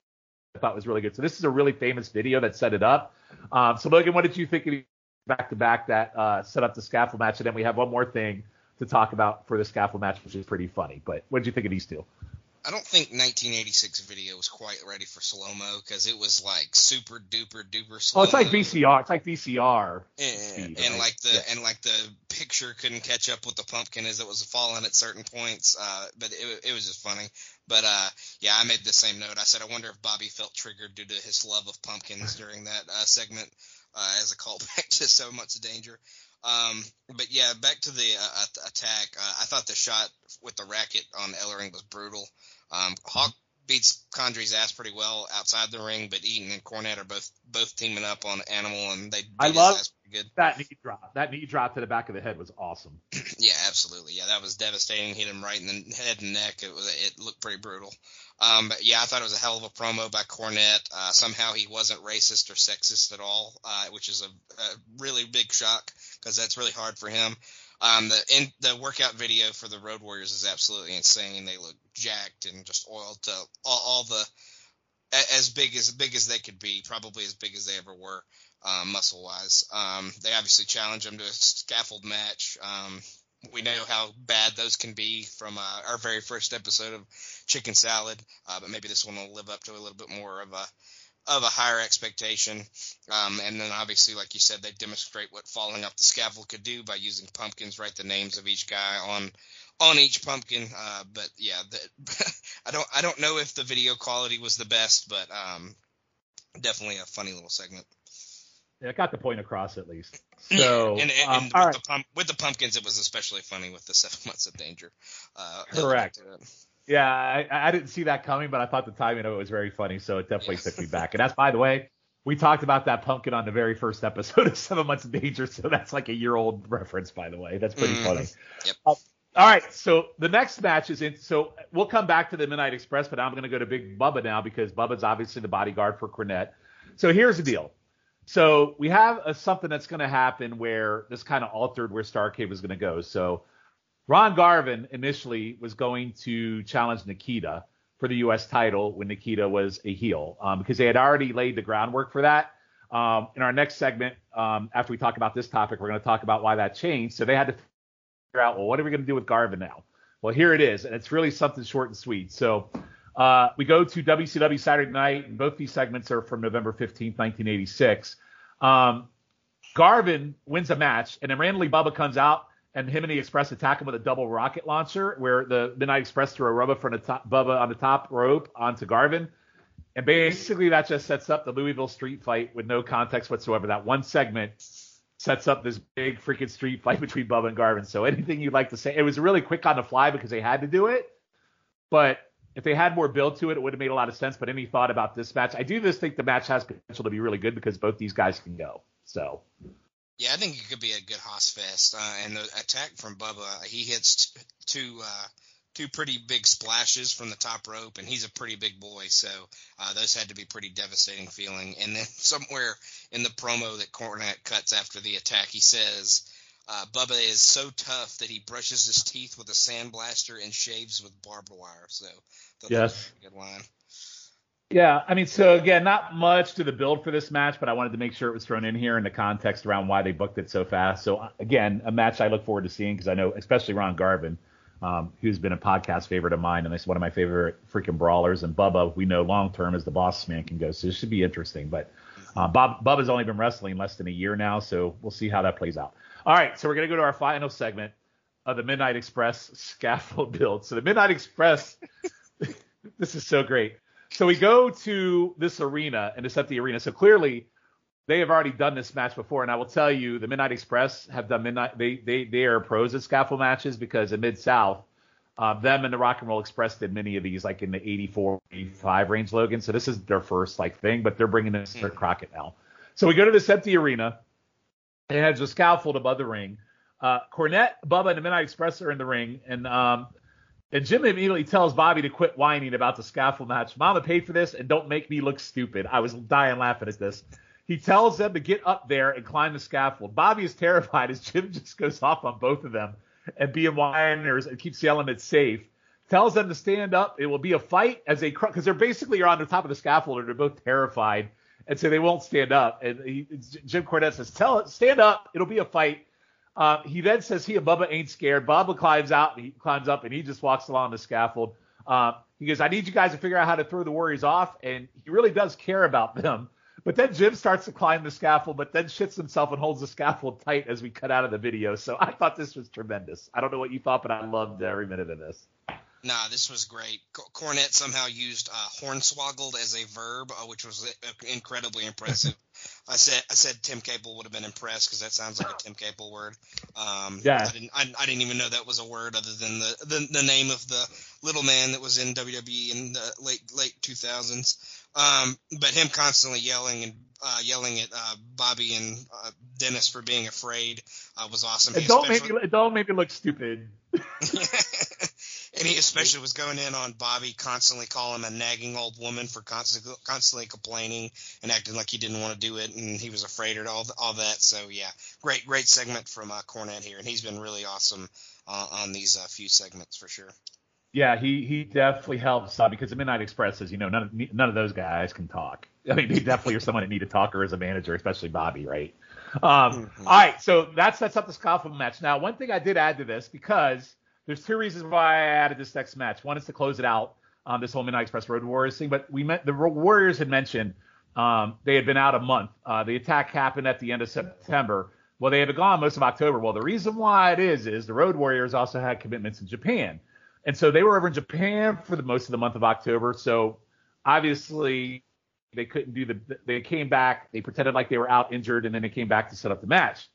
I thought was really good. So this is a really famous video that set it up. Um, so Logan, what did you think of back to back that uh, set up the scaffold match? And then we have one more thing to talk about for the scaffold match, which is pretty funny. But what did you think of these two? I don't think 1986 video was quite ready for slow mo because it was like super duper duper slow. Oh, it's like VCR. It's like VCR. And, speed, and right? like the yeah. and like the picture couldn't catch up with the pumpkin as it was falling at certain points. Uh, but it, it was just funny. But uh, yeah, I made the same note. I said I wonder if Bobby felt triggered due to his love of pumpkins during that uh, segment uh, as a callback to so much danger. Um, but yeah, back to the uh, attack. Uh, I thought the shot with the racket on Ellering was brutal. Um, Hawk beats Condrey's ass pretty well outside the ring, but Eaton and Cornette are both both teaming up on Animal, and they I love that knee drop. That knee drop to the back of the head was awesome. Yeah, absolutely. Yeah, that was devastating. Hit him right in the head and neck. It was it looked pretty brutal. Um, but yeah, I thought it was a hell of a promo by Cornette. Uh, somehow he wasn't racist or sexist at all, uh, which is a, a really big shock because that's really hard for him. Um, the in, the workout video for the Road Warriors is absolutely insane. They look jacked and just oiled to all, all the as big as big as they could be, probably as big as they ever were, um, muscle wise. Um, they obviously challenge them to a scaffold match. Um, we know how bad those can be from uh, our very first episode of Chicken Salad, uh, but maybe this one will live up to a little bit more of a of a higher expectation. Um, and then obviously, like you said, they demonstrate what falling off the scaffold could do by using pumpkins, write the names of each guy on on each pumpkin. Uh, but yeah, the, I don't I don't know if the video quality was the best, but um, definitely a funny little segment. Yeah, I got the point across at least. So, and, and, um, with, all right. the pump, with the pumpkins, it was especially funny with the seven months of danger. Uh, Correct. Yeah, I, I didn't see that coming, but I thought the timing of it was very funny, so it definitely Yes. took me back. And that's, by the way, we talked about that pumpkin on the very first episode of Seven Months of Danger, so that's like a year old reference, by the way. That's pretty Mhm. funny. Yep. Uh, all right, so the next match is in. So we'll come back to the Midnight Express, but I'm going to go to Big Bubba now because Bubba's obviously the bodyguard for Cornette. So here's the deal. So we have a, something that's going to happen where this kind of altered where Starrcade was going to go. So Ron Garvin initially was going to challenge Nikita for the U.S. title when Nikita was a heel um, because they had already laid the groundwork for that. Um, in our next segment, um, after we talk about this topic, we're going to talk about why that changed. So they had to out, well, what are we going to do with Garvin now? Well, here it is, and it's really something short and sweet. So uh, we go to WCW Saturday Night, and both these segments are from November 15th, 1986. Um, Garvin wins a match, and then randomly Bubba comes out, and him and the Express attack him with a double rocket launcher, where the Midnight Express threw a rubber from the top, Bubba on the top rope onto Garvin. And basically, that just sets up the Louisville street fight with no context whatsoever. That one segment sets up this big freaking street fight between Bubba and Garvin. So anything you'd like to say? It was really quick on the fly because they had to do it. But if they had more build to it, it would have made a lot of sense. But any thought about this match? I do just think the match has potential to be really good because both these guys can go. So Yeah, I think it could be a good Hoss fest. Uh, and the attack from Bubba, he hits t- two uh, two pretty big splashes from the top rope, and he's a pretty big boy, so uh, those had to be pretty devastating feeling. And then somewhere in the promo that Cornette cuts after the attack, he says. Uh, Bubba is so tough that he brushes his teeth with a sandblaster and shaves with barbed wire. So, thought that was Yes. good line. Yeah, I mean, so again, not much to the build for this match, but I wanted to make sure it was thrown in here in the context around why they booked it so fast. So again, a match I look forward to seeing because I know, especially Ron Garvin, um, who's been a podcast favorite of mine, and he's one of my favorite freaking brawlers. And Bubba, we know long term as the boss man can go, so this should be interesting. But uh, Bob Bubba's only been wrestling less than a year now, so we'll see how that plays out. All right, so we're gonna go to our final segment of the Midnight Express scaffold build. So the Midnight Express, this is so great. So we go to this arena and it's at the arena. So clearly they have already done this match before. And I will tell you, the Midnight Express have done midnight. They they they are pros at scaffold matches because in Mid South, uh, them and the Rock and Roll Express did many of these, like in the 84, 85 range, Logan. So this is their first like thing, but they're bringing this to Crockett now. So we go to this empty arena. It has a scaffold above the ring. Uh, Cornette, Bubba, and the Midnight Express are in the ring, and um, and Jim immediately tells Bobby to quit whining about the scaffold match. Mama paid for this, and don't make me look stupid. I was dying laughing at this. He tells them to get up there and climb the scaffold. Bobby is terrified as Jim just goes off on both of them and whiners and keeps yelling it's safe. Tells them to stand up. It will be a fight as they because they're basically are on the top of the scaffold and they're both terrified, and so they won't stand up. And he, Jim Cornette says, "Tell stand up. It'll be a fight." Uh, he then says he and Bubba ain't scared. Bubba climbs out, and he climbs up, and he just walks along the scaffold. Uh, he goes, "I need you guys to figure out how to throw the Warriors off," and he really does care about them. But then Jim starts to climb the scaffold, but then shits himself and holds the scaffold tight as we cut out of the video. So I thought this was tremendous. I don't know what you thought, but I loved every minute of this. Nah, this was great. Co- Cornette somehow used uh, hornswoggled as a verb, uh, which was uh, incredibly impressive. I said I said Tim Capel would have been impressed because that sounds like a Tim Capel word. Um, Yeah. I didn't I, I didn't even know that was a word other than the, the the name of the little man that was in WWE in the late late 2000s. Um, but him constantly yelling and uh, yelling at uh, Bobby and uh, Dennis for being afraid uh, was awesome. It don't make me don't make me look stupid. and he especially was going in on Bobby, constantly calling him a nagging old woman for constantly constantly complaining and acting like he didn't want to do it, and he was afraid of all all that. So yeah, great great segment from uh, Cornette here, and he's been really awesome uh, on these uh, few segments for sure. Yeah, he he definitely helps uh, because the Midnight Express, as you know, none of none of those guys can talk. I mean, they definitely are someone that need a talker as a manager, especially Bobby, right? Um, mm-hmm. all right, so that sets up the Scaffold match. Now, one thing I did add to this because there's two reasons why I added this next match. One is to close it out on this whole Midnight Express Road Warriors thing, but we met the Warriors had mentioned um, they had been out a month. Uh, the attack happened at the end of September. Well, they had been gone most of October. Well, the reason why it is is the Road Warriors also had commitments in Japan. And so they were over in Japan for the most of the month of October. So obviously they couldn't do the. They came back. They pretended like they were out injured, and then they came back to set up the match.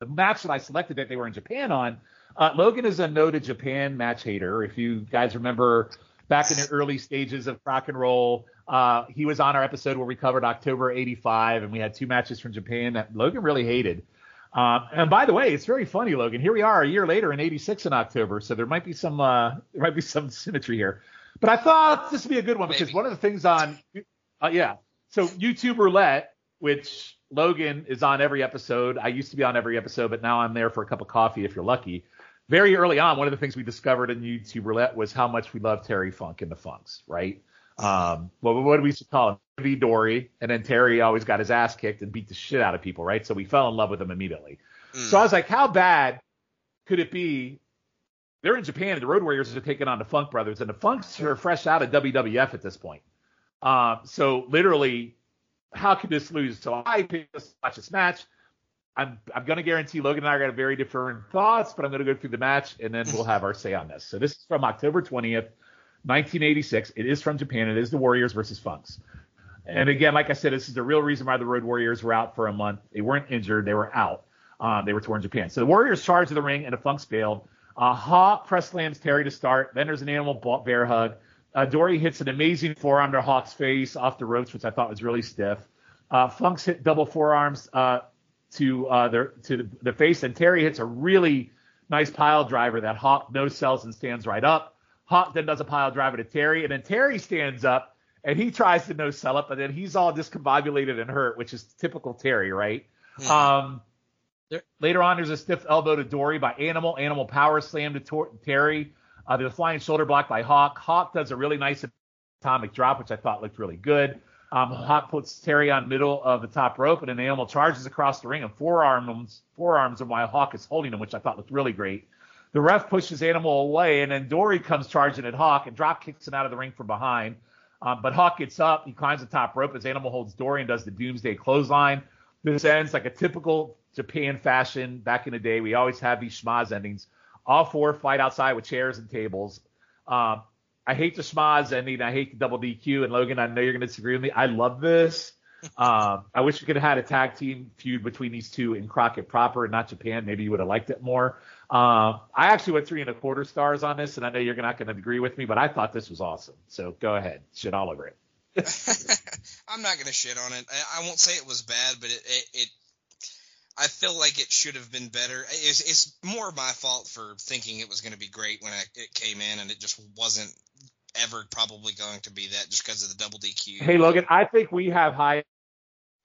The match that I selected that they were in Japan on. Uh, Logan is a noted Japan match hater. If you guys remember back in the early stages of Crock and Roll, uh, he was on our episode where we covered October '85, and we had two matches from Japan that Logan really hated. Um, and by the way, it's very funny, Logan. Here we are a year later in '86 in October, so there might be some uh, there might be some symmetry here. But I thought this would be a good one because Maybe. one of the things on uh, yeah, so YouTube Roulette, which Logan is on every episode. I used to be on every episode, but now I'm there for a cup of coffee if you're lucky. Very early on, one of the things we discovered in YouTube Roulette was how much we love Terry Funk and the Funks, right? Um, well, what do we used to call him? V Dory, and then Terry always got his ass kicked and beat the shit out of people, right? So we fell in love with him immediately. Mm. So I was like, how bad could it be? They're in Japan, and the Road Warriors are taking on the Funk Brothers, and the Funks are fresh out of WWF at this point. Um, so literally, how could this lose? So I picked to watch this match. I'm I'm going to guarantee Logan and I are to very different thoughts, but I'm going to go through the match and then we'll have our say on this. So this is from October 20th, 1986. It is from Japan. It is the Warriors versus Funks. And again, like I said, this is the real reason why the Road Warriors were out for a month. They weren't injured. They were out. Um, they were torn Japan. So the Warriors charged the ring and the Funks bailed. Uh, Hawk press slams Terry to start. Then there's an animal bear hug. Uh, Dory hits an amazing forearm to Hawk's face off the ropes, which I thought was really stiff. Uh, Funks hit double forearms uh, to uh, the to the face, and Terry hits a really nice pile driver that Hawk no sells and stands right up. Hawk then does a pile driver to Terry, and then Terry stands up and he tries to no sell it, but then he's all discombobulated and hurt, which is typical Terry, right? Mm-hmm. Um, there, later on, there's a stiff elbow to Dory by Animal. Animal power slam to Tor- Terry. Uh, there's a flying shoulder block by Hawk. Hawk does a really nice atomic drop, which I thought looked really good. Um, Hawk puts Terry on middle of the top rope, and then animal charges across the ring and forearms forearms him while Hawk is holding him, which I thought looked really great. The ref pushes Animal away, and then Dory comes charging at Hawk and drop kicks him out of the ring from behind. Um, but Hawk gets up, he climbs the top rope as Animal holds Dory and does the Doomsday clothesline. This ends like a typical Japan fashion. Back in the day, we always have these schmozz endings. All four fight outside with chairs and tables. Um, I hate the schmozz ending. I hate the double DQ. And Logan, I know you're going to disagree with me. I love this. Um, I wish we could have had a tag team feud between these two in Crockett proper and not Japan. Maybe you would have liked it more. Uh, I actually went three and a quarter stars on this, and I know you're not going to agree with me, but I thought this was awesome. So go ahead, shit all over it. I'm not going to shit on it. I, I, won't say it was bad, but it, it, it I feel like it should have been better. It's, it's more my fault for thinking it was going to be great when I, it came in, and it just wasn't ever probably going to be that just because of the double DQ. Hey Logan, I think we have high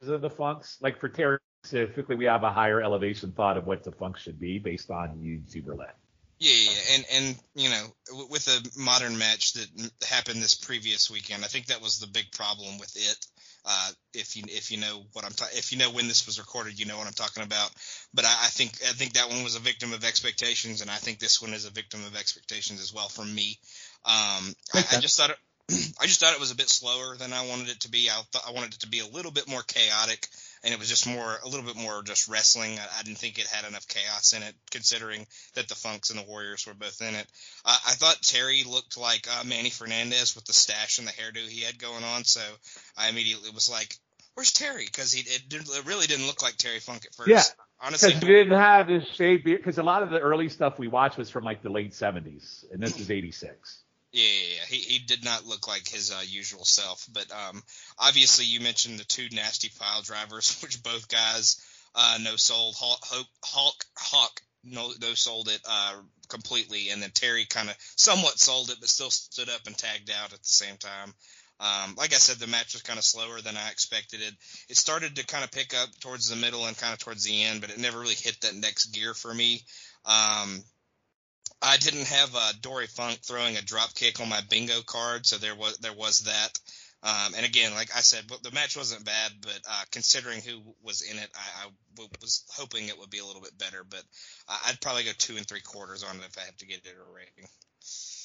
of the funks. Like for Terry specifically, we have a higher elevation thought of what the funk should be based on YouTube roulette. Yeah, yeah, and and you know, with a modern match that happened this previous weekend, I think that was the big problem with it. Uh, if you if you know what I'm ta- if you know when this was recorded, you know what I'm talking about. But I, I, think I think that one was a victim of expectations, and I think this one is a victim of expectations as well from me. Um, I, I, just thought it, I just thought it was a bit slower than I wanted it to be. I, th- I wanted it to be a little bit more chaotic and it was just more a little bit more just wrestling. I, I, didn't think it had enough chaos in it, considering that the Funks and the Warriors were both in it. Uh, I thought Terry looked like uh, Manny Fernandez with the stash and the hairdo he had going on, so I immediately was like, "Where's Terry?" Because he it, it, really didn't look like Terry Funk at first. Yeah. Honestly, because he didn't have his shaved beard. Because a lot of the early stuff we watched was from like the late '70s, and this is '86. Yeah, yeah, yeah. He he did not look like his uh, usual self. But um, obviously, you mentioned the two nasty pile drivers, which both guys uh, no sold. Hulk Hulk Hawk no no sold it uh, completely, and then Terry kind of somewhat sold it, but still stood up and tagged out at the same time. Um, like I said, the match was kind of slower than I expected it. It started to kind of pick up towards the middle and kind of towards the end, but it never really hit that next gear for me. Um, I didn't have uh, Dory Funk throwing a drop kick on my bingo card, so there was there was that. Um, and again, like I said, the match wasn't bad, but uh, considering who was in it, I, I was hoping it would be a little bit better. But I'd probably go two and three quarters on it if I have to get it a rating.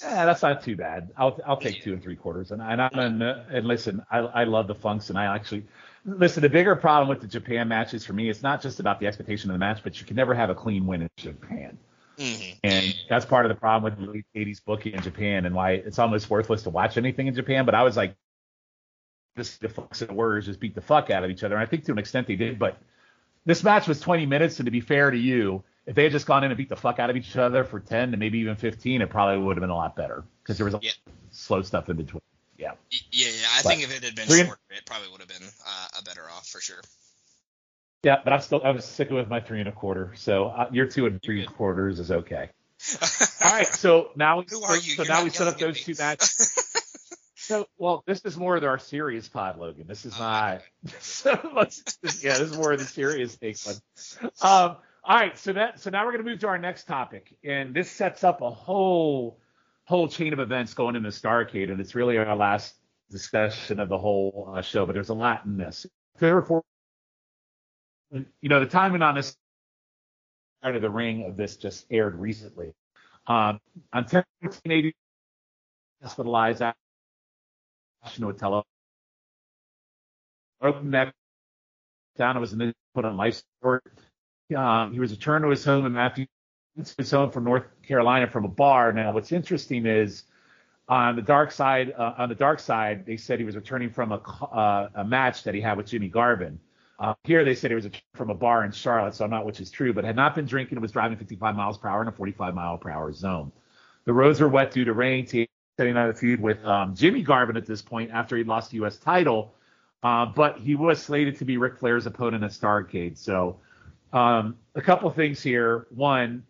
Yeah, that's not too bad. I'll I'll take yeah. two and three quarters. And and I'm and, and listen, I I love the funks, and I actually listen. The bigger problem with the Japan matches for me, it's not just about the expectation of the match, but you can never have a clean win in Japan. Mm-hmm. And that's part of the problem with the late 80s booking in Japan and why it's almost worthless to watch anything in Japan. But I was like, this the Funks and words just beat the fuck out of each other. And I think to an extent they did. But this match was 20 minutes, and to be fair to you, if they had just gone in and beat the fuck out of each other for 10 and maybe even 15, it probably would have been a lot better because there was a yeah. slow stuff in between. Yeah. Yeah, yeah. I but, think if it had been shorter, it probably would have been uh, a better off for sure. Yeah, but I'm still I was sticking with my three and a quarter. So uh, your two and three quarters is okay. All right, so now you? so You're now we set up those two matches. so well, this is more of our serious pod, Logan. This is oh, not. Okay. so let's yeah, this is more of the serious take one. Um, all right, so that so now we're gonna move to our next topic, and this sets up a whole whole chain of events going into Starrcade, and it's really our last discussion of the whole uh, show. But there's a lot in this. There are four you know, the timing on this part of the ring of this just aired recently. Um, on 1080, hospitalized Ashton Otello. Broken neck down. It was in put on life support. Um, he was returned to his home in Matthew, his home from North Carolina from a bar. Now, what's interesting is on the dark side, uh, on the dark side, they said he was returning from a, uh, a match that he had with Jimmy Garvin. Uh, here they said he was a, from a bar in Charlotte, so I'm not which is true, but had not been drinking and was driving 55 miles per hour in a 45 mile per hour zone. The roads were wet due to rain, setting out a feud with um, Jimmy Garvin at this point after he lost the U.S. title, uh, but he was slated to be Ric Flair's opponent at Starrcade. So um, a couple things here. One,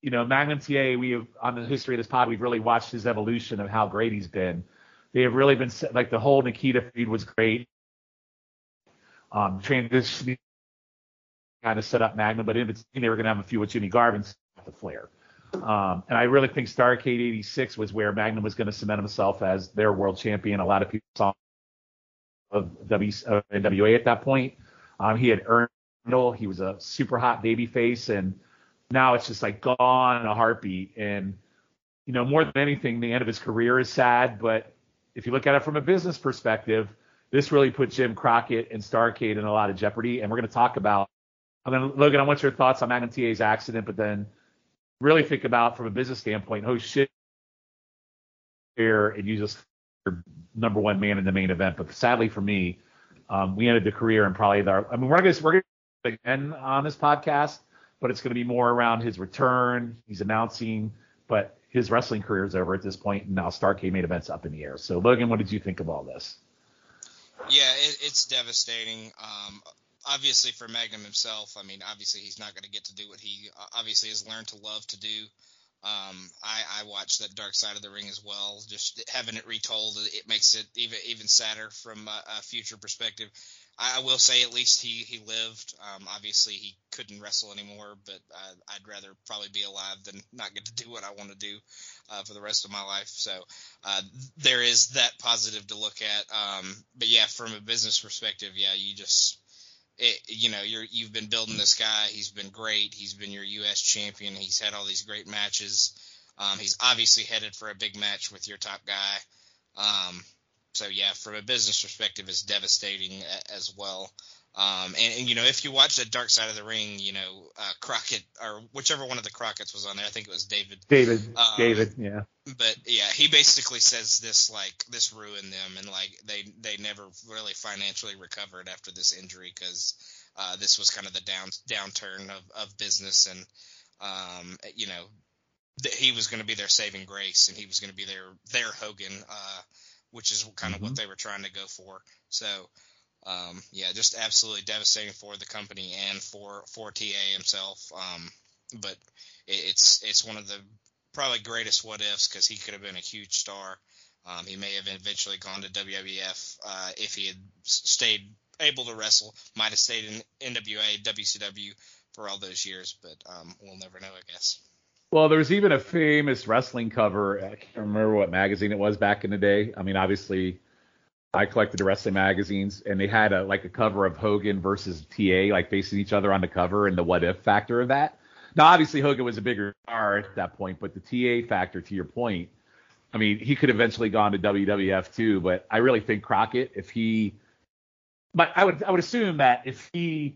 you know, Magnum TA, we have on the history of this pod, we've really watched his evolution of how great he's been. They have really been like the whole Nikita feud was great um, transitioning kind of set up Magnum, but in between they were going to have a few with Jimmy Garvin the Flair. Um, and I really think Starrcade 86 was where Magnum was going to cement himself as their world champion. A lot of people saw of w, uh, NWA at that point. Um, he had earned it. he was a super hot baby face, and now it's just like gone in a heartbeat. And you know, more than anything, the end of his career is sad. But if you look at it from a business perspective, this really put Jim Crockett and Starrcade in a lot of jeopardy. And we're going to talk about, going to, Logan, I want your thoughts on TA's accident, but then really think about from a business standpoint, oh shit, here, and you just number one man in the main event. But sadly for me, um, we ended the career and probably our, I mean, we're going to, we're going to again on this podcast, but it's going to be more around his return. He's announcing, but his wrestling career is over at this point, and now Starrcade main events up in the air. So, Logan, what did you think of all this? Yeah, it, it's devastating. Um, obviously for Magnum himself, I mean, obviously he's not going to get to do what he uh, obviously has learned to love to do. Um, I, I watched that Dark Side of the Ring as well. Just having it retold, it makes it even even sadder from a, a future perspective. I, will say at least he he lived. Um, obviously he couldn't wrestle anymore, but uh, I'd rather probably be alive than not get to do what I want to do uh, for the rest of my life. So uh, there is that positive to look at. Um, but yeah, from a business perspective, yeah, you just it, you know you're you've been building this guy. He's been great. He's been your U.S. champion. He's had all these great matches. Um, he's obviously headed for a big match with your top guy. Um, so yeah, from a business perspective, it's devastating as well. Um, and, and, you know, if you watch the Dark Side of the Ring, you know, uh, Crockett or whichever one of the Crockett's was on there, I think it was David. David. Um, David. Yeah. But yeah, he basically says this like this ruined them, and like they they never really financially recovered after this injury because uh, this was kind of the down downturn of, of business, and um, you know, that he was going to be their saving grace and he was going to be their their Hogan, uh, which is kind of Mm-hmm. what they were trying to go for. So, um, yeah, just absolutely devastating for the company and for for TA himself. Um, but it, it's it's one of the probably greatest what ifs because he could have been a huge star. Um, he may have eventually gone to WWF uh, if he had stayed able to wrestle. Might have stayed in NWA, WCW for all those years, but um, we'll never know, I guess. Well, there was even a famous wrestling cover. I can't remember what magazine it was back in the day. I mean, obviously, I collected the wrestling magazines, and they had a like a cover of Hogan versus TA, like facing each other on the cover, and the what if factor of that. Now, obviously, Hogan was a bigger star at that point, but the TA factor, to your point, I mean, he could eventually gone to WWF too. But I really think Crockett, if he, but I would I would assume that if he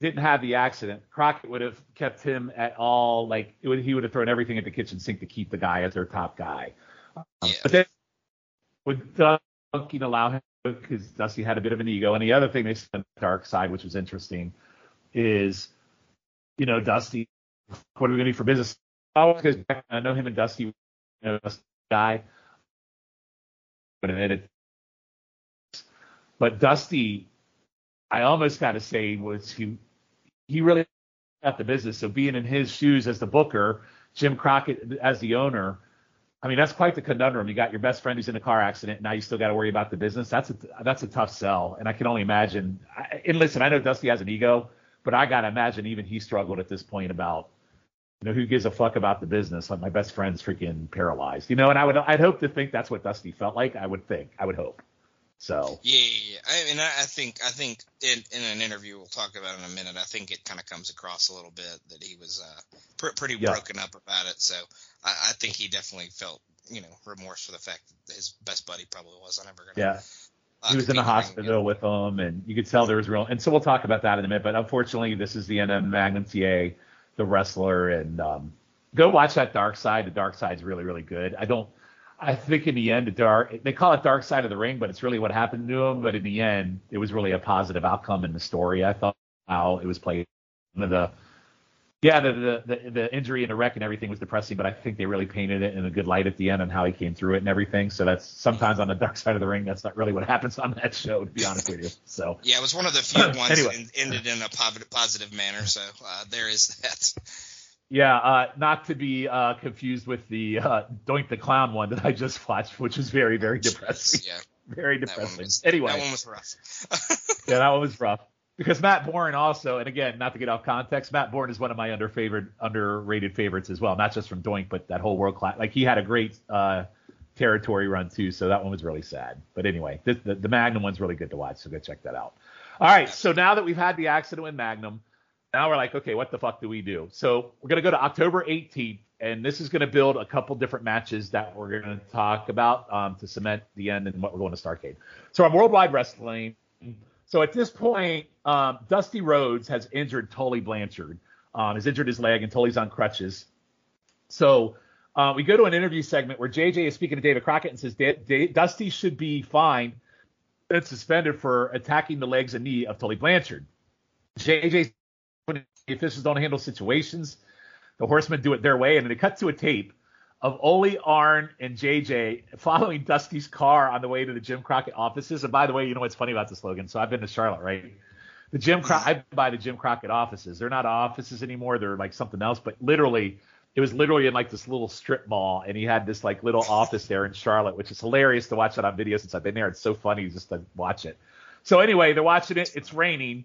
didn't have the accident, Crockett would have kept him at all. Like it would, he would have thrown everything at the kitchen sink to keep the guy as their top guy. Um, Yeah. But then would Duncan allow him because Dusty had a bit of an ego. And the other thing they said on the dark side, which was interesting, is you know Dusty, what are we gonna do for business? Oh, because I know him and Dusty, you know, Dusty guy. But it, but Dusty, I almost got to say was he he really got the business. So being in his shoes as the booker, Jim Crockett as the owner, I mean that's quite the conundrum. You got your best friend who's in a car accident, now you still got to worry about the business. That's a that's a tough sell, and I can only imagine. And listen, I know Dusty has an ego, but I gotta imagine even he struggled at this point about. You know who gives a fuck about the business? Like my best friend's freaking paralyzed, you know. And I would, I'd hope to think that's what Dusty felt like. I would think, I would hope. So Yeah, yeah, yeah. I mean, I, I think I think in, in an interview we'll talk about in a minute. I think it kind of comes across a little bit that he was uh, pr- pretty Yeah. broken up about it. So I, I think he definitely felt you know remorse for the fact that his best buddy probably wasn't ever gonna. yeah, uh, he was in the hospital with him, and you could tell there was real. And so we'll talk about that in a minute. But unfortunately, this is the end of Magnum TA, the wrestler, and um, go watch that Dark Side. The Dark Side's really, really good. I don't. I think in the end, the dark they call it Dark Side of the Ring, but it's really what happened to him. But in the end, it was really a positive outcome in the story. I thought how it was played. One of the yeah, the, the the the injury and the wreck and everything was depressing, but I think they really painted it in a good light at the end and how he came through it and everything. So that's sometimes on the dark side of the ring. That's not really what happens on that show, to be honest with you. So Yeah, it was one of the few ones Anyway. that ended in a positive positive manner. So uh, there is that. Yeah, uh, not to be uh, confused with the uh, Doink the Clown one that I just watched, which was very very depressing. Yeah, Very depressing. was anyway, that one was rough. yeah, that one was rough. Because Matt Bourne also, and again, not to get off context, Matt Bourne is one of my under favored, underrated favorites as well. Not just from Doink, but that whole world class. Like he had a great uh, territory run too, so that one was really sad. But anyway, this, the the Magnum one's really good to watch, so go check that out. All right, so now that we've had the accident with Magnum, now we're like, okay, what the fuck do we do? So we're gonna go to October 18th, and this is gonna build a couple different matches that we're gonna talk about um, to cement the end and what we're going to Starrcade. So on Worldwide Wrestling. So at this point, um, Dusty Rhodes has injured Tully Blanchard. Um, has injured his leg, and Tully's on crutches. So uh, we go to an interview segment where JJ is speaking to David Crockett and says "Da- Da- Dusty should be fined and suspended for attacking the legs and knee of Tully Blanchard. JJ, the officials don't handle situations, the Horsemen do it their way, and then they cut to a tape of Ole, Arn, and JJ following Dusty's car on the way to the Jim Crockett offices. And by the way, you know what's funny about this, Logan? So I've been to Charlotte, right? The Jim Cro- I buy the Jim Crockett offices. They're not offices anymore. They're like something else. But literally, it was literally in like this little strip mall, and he had this like little office there in Charlotte, which is hilarious to watch that on video since I've been there. It's so funny just to watch it. So anyway, they're watching it. It's raining.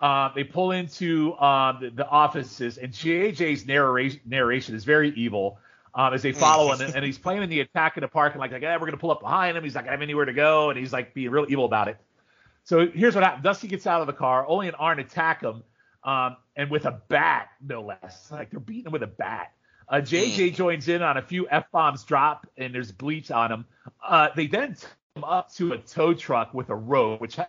Uh, they pull into um, the, the offices, and JJ's narration, narration is very evil um, as they follow him, and, and he's playing in the attack in the parking like, like, hey, we're gonna pull up behind him. He's like, gonna have anywhere to go, and he's like being real evil about it. So here's what happens: Dusty gets out of the car. Ole and Arn attack him, um, and with a bat, no less. Like they're beating him with a bat. Uh, JJ joins in on a few f bombs drop, and there's bleach on him. Uh, they then up to a tow truck with a rope, which has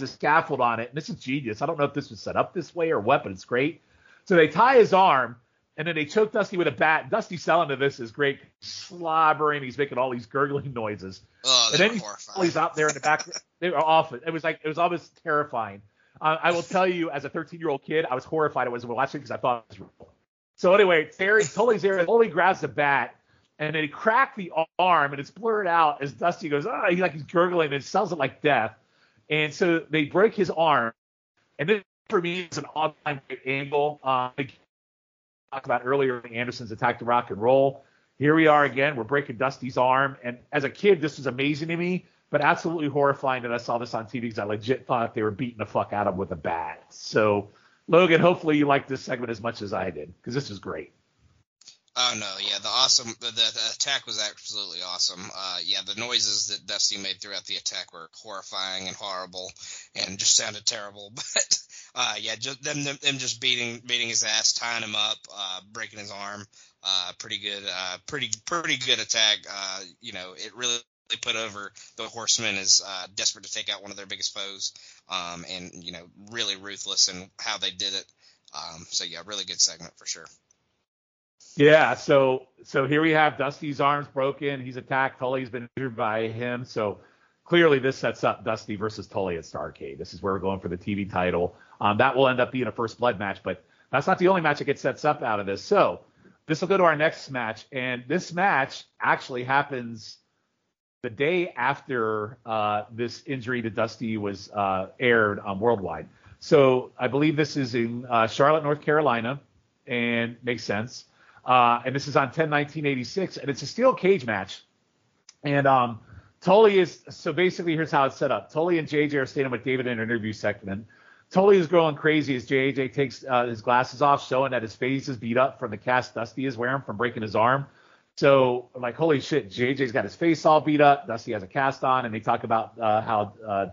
a scaffold on it. And this is genius. I don't know if this was set up this way or what, but it's great. So they tie his arm, and then they choke Dusty with a bat. Dusty selling to this is great, slobbering. He's making all these gurgling noises. Oh, And then he's, out there in the back. They were awful. It was like it was almost terrifying. Uh, I will tell you, as a 13 year old kid, I was horrified. I was watching because I thought it was real. So anyway, Terry Tully's there. Tully grabs the bat and then he cracked the arm and it's blurred out as Dusty goes, oh, he like he's gurgling and it sounds like death. And so they break his arm. And this for me is an all-time great angle. Um, talked about earlier Anderson's attack to rock and roll. Here we are again. We're breaking Dusty's arm. And as a kid, this was amazing to me, but absolutely horrifying that I saw this on TV because I legit thought they were beating the fuck out of him with a bat. So, Logan, hopefully you liked this segment as much as I did because this is great. Oh no, yeah, the awesome the, the attack was absolutely awesome. Uh, yeah, the noises that Dusty made throughout the attack were horrifying and horrible, and just sounded terrible. But uh, yeah, just them, them, them just beating beating his ass, tying him up, uh, breaking his arm. Uh, pretty good, uh, pretty pretty good attack. Uh, you know, it really put over the Horsemen as uh, desperate to take out one of their biggest foes, um, and you know, really ruthless in how they did it. Um, so yeah, really good segment for sure. Yeah, so so here we have Dusty's arms broken. He's attacked. Tully's been injured by him. So clearly this sets up Dusty versus Tully at Starrcade. This is where we're going for the TV title. Um, that will end up being a first blood match, but that's not the only match that gets sets up out of this. So this will go to our next match, and this match actually happens the day after uh, this injury to Dusty was uh, aired on Worldwide. So I believe this is in uh, Charlotte, North Carolina, and makes sense. Uh, and this is on 10 1986, and it's a steel cage match. And um, Tully is so basically here's how it's set up. Tully and JJ are standing with David in an interview segment. Tully is growing crazy as JJ takes uh, his glasses off, showing that his face is beat up from the cast Dusty is wearing from breaking his arm. So like holy shit, JJ's got his face all beat up. Dusty has a cast on, and they talk about uh, how uh,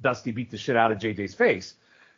Dusty beat the shit out of JJ's face.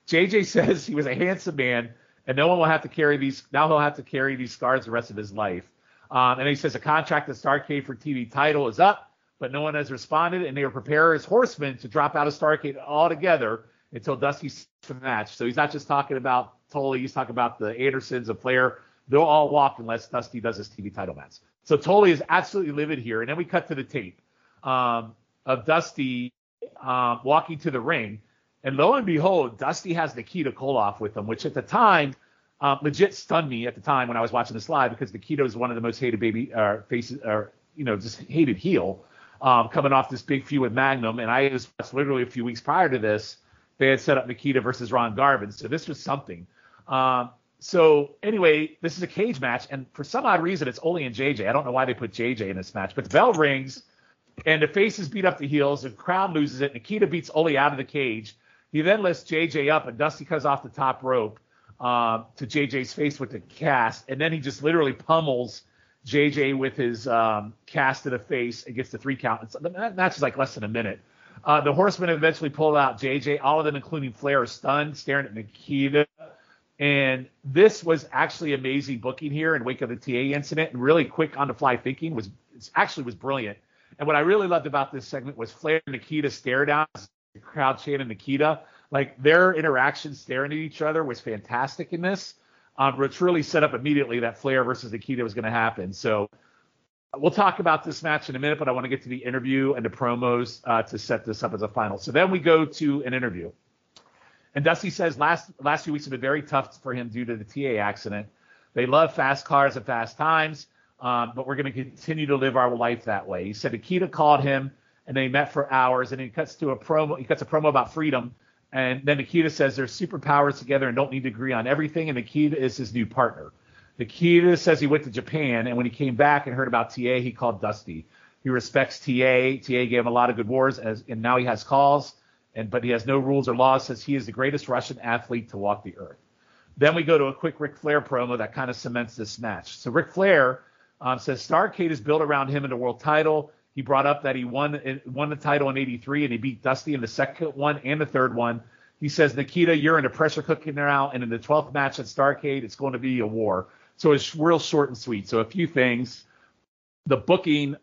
JJ says he was a handsome man and no one will have to carry these. Now he'll have to carry these scars the rest of his life. Um, and he says a contract at Starrcade for TV title is up, but no one has responded, and they are prepared as horsemen to drop out of Starrcade altogether until Dusty's match. So he's not just talking about Tully, he's talking about the Andersons, a player. They'll all walk unless Dusty does his TV title match. So Tully is absolutely livid here. And then we cut to the tape um, of Dusty um, walking to the ring. And lo and behold, Dusty has Nikita Koloff with him, which at the time um, legit stunned me at the time when I was watching this live because Nikita is one of the most hated baby uh, faces, or you know, just hated heel, um, coming off this big feud with Magnum. And I was literally a few weeks prior to this, they had set up Nikita versus Ron Garvin, so this was something. Um, so anyway, this is a cage match, and for some odd reason, it's only in JJ. I don't know why they put JJ in this match, but the bell rings, and the faces beat up the heels. The crowd loses it. Nikita beats Ole out of the cage. He then lifts JJ up, and Dusty comes off the top rope uh, to JJ's face with the cast, and then he just literally pummels JJ with his um, cast to the face and gets the three count. It's, that match is like less than a minute. Uh, the Horsemen eventually pull out JJ. All of them, including Flair, are stunned, staring at Nikita. And this was actually amazing booking here in wake of the TA incident, and really quick on the fly thinking was actually was brilliant. And what I really loved about this segment was Flair and Nikita stare down, the crowd chanting Nikita. Like their interaction staring at each other was fantastic in this. Um, which really set up immediately that Flair versus Nikita was going to happen. So we'll talk about this match in a minute, but I want to get to the interview and the promos uh, to set this up as a final. So then we go to an interview. And Dusty says last last few weeks have been very tough for him due to the TA accident. They love fast cars and fast times, um, but we're going to continue to live our life that way. He said Nikita called him and they met for hours, and he cuts to a promo. He cuts a promo about freedom and then Nikita says they're superpowers together and don't need to agree on everything. And Nikita is his new partner. Nikita says he went to Japan, and when he came back and heard about TA, he called Dusty. He respects TA. TA gave him a lot of good wars, as, and now he has calls, and but he has no rules or laws. Says he is the greatest Russian athlete to walk the earth. Then we go to a quick Ric Flair promo that kind of cements this match. So Ric Flair um, says Starrcade is built around him in the world title. He brought up that he won eh, won the title in '83 and he beat Dusty in the second one and the third one. He says, Nikita, you're in a pressure cooker now, and in the 12th match at Starrcade, it's going to be a war. So it's real short and sweet. So a few things. The booking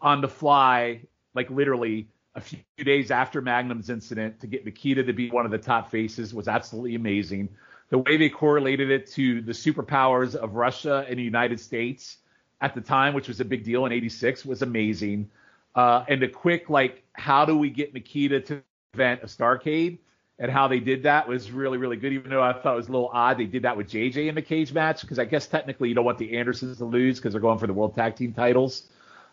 on the fly, like literally a few days after Magnum's incident, to get Nikita to be one of the top faces was absolutely amazing. The way they correlated it to the superpowers of Russia and the United States at the time, which was a big deal in '86, was amazing. Uh, and the quick like, how do we get Nikita to event a Starrcade? and how they did that was really, really good. Even though I thought it was a little odd, they did that with JJ in the cage match because I guess technically you don't want the Andersons to lose because they're going for the World Tag Team titles.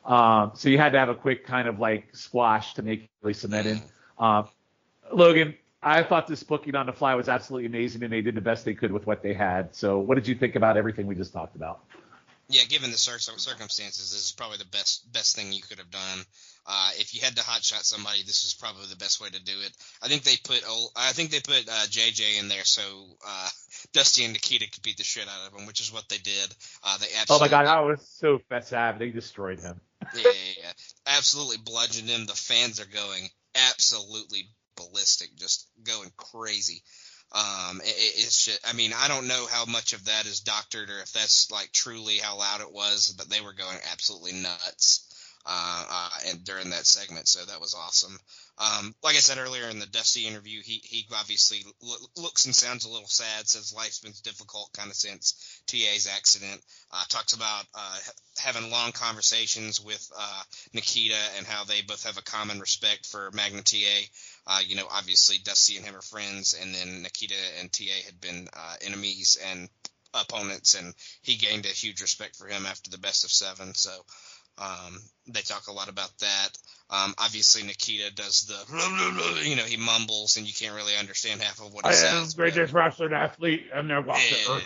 Um, so you had to have a quick kind of like squash to make it really cemented. Um, Logan, I thought this booking on the fly was absolutely amazing, and they did the best they could with what they had. So, what did you think about everything we just talked about? Yeah, given the circumstances, this is probably the best best thing you could have done. Uh, if you had to hotshot somebody, this is probably the best way to do it. I think they put I think they put uh, JJ in there so uh, Dusty and Nikita could beat the shit out of him, which is what they did. Uh, they absolutely. Oh my god, that was so sad. They destroyed him. yeah, yeah, yeah, absolutely bludgeoned him. The fans are going absolutely ballistic, just going crazy. Um, it, it's just, I mean, I don't know how much of that is doctored or if that's like truly how loud it was, but they were going absolutely nuts uh, uh, and during that segment, so that was awesome. Um, like I said earlier in the Dusty interview, he he obviously lo- looks and sounds a little sad. Says life's been difficult kind of since TA's accident. Uh, talks about uh, having long conversations with uh, Nikita and how they both have a common respect for Magnum TA. Uh, you know, obviously Dusty and him are friends, and then Nikita and TA had been uh, enemies and opponents, and he gained a huge respect for him after the best of seven. So um, they talk a lot about that. Um, obviously, Nikita does the, you know, he mumbles and you can't really understand half of what he I says. Greatest Russian athlete and they're yeah.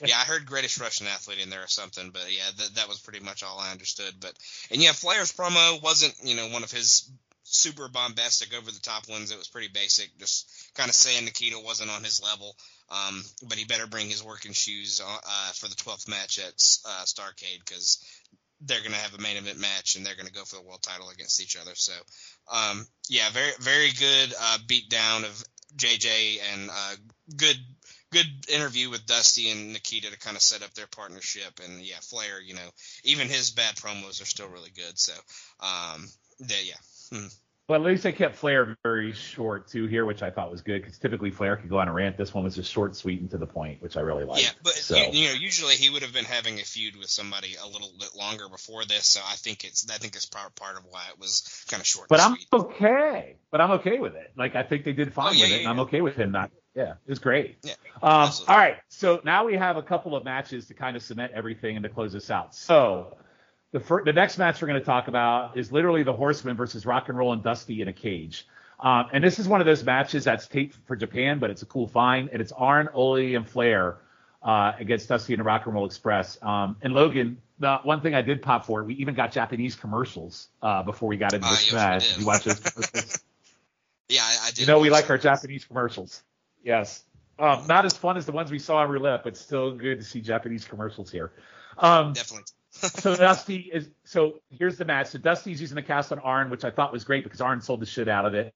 yeah, I heard greatest Russian athlete in there or something, but yeah, that, that was pretty much all I understood. But and yeah, Flair's promo wasn't, you know, one of his super bombastic, over the top ones. It was pretty basic, just kind of saying Nikita wasn't on his level. Um, but he better bring his working shoes uh, uh for the 12th match at uh, Starrcade because they're going to have a main event match and they're going to go for the world title against each other. So, um, yeah, very very good uh, beat down of JJ and uh, good good interview with Dusty and Nikita to kind of set up their partnership. And yeah, Flair, you know, even his bad promos are still really good. So, um, yeah. Hmm. But at least they kept Flair very short too here, which I thought was good because typically Flair could go on a rant. This one was just short, sweet, and to the point, which I really liked. Yeah, but so. you, you, know, usually he would have been having a feud with somebody a little bit longer before this, so I think it's I think it's part part of why it was kind of short. But I'm sweet. okay. But I'm okay with it. Like I think they did fine oh, yeah, with yeah, it, and I'm okay with him not. Yeah, it was great. Yeah. Um, all right, so now we have a couple of matches to kind of cement everything and to close this out. So the, the next match we're going to talk about is literally the Horseman versus Rock and Roll and Dusty in a cage. Um, and this is one of those matches that's taped for Japan, but it's a cool find. And it's Arn, Ole, and Flair uh, against Dusty and the Rock and Roll Express. Um, and Logan, the one thing I did pop for, we even got Japanese commercials uh, before we got into uh, this yes, match. You watch those commercials? yeah, I, I did. You know, we like our Japanese commercials. Yes. Um, not as fun as the ones we saw on Roulette, but still good to see Japanese commercials here. Um, Definitely so Dusty is so here's the match. So Dusty's using the cast on Arn, which I thought was great because Arn sold the shit out of it.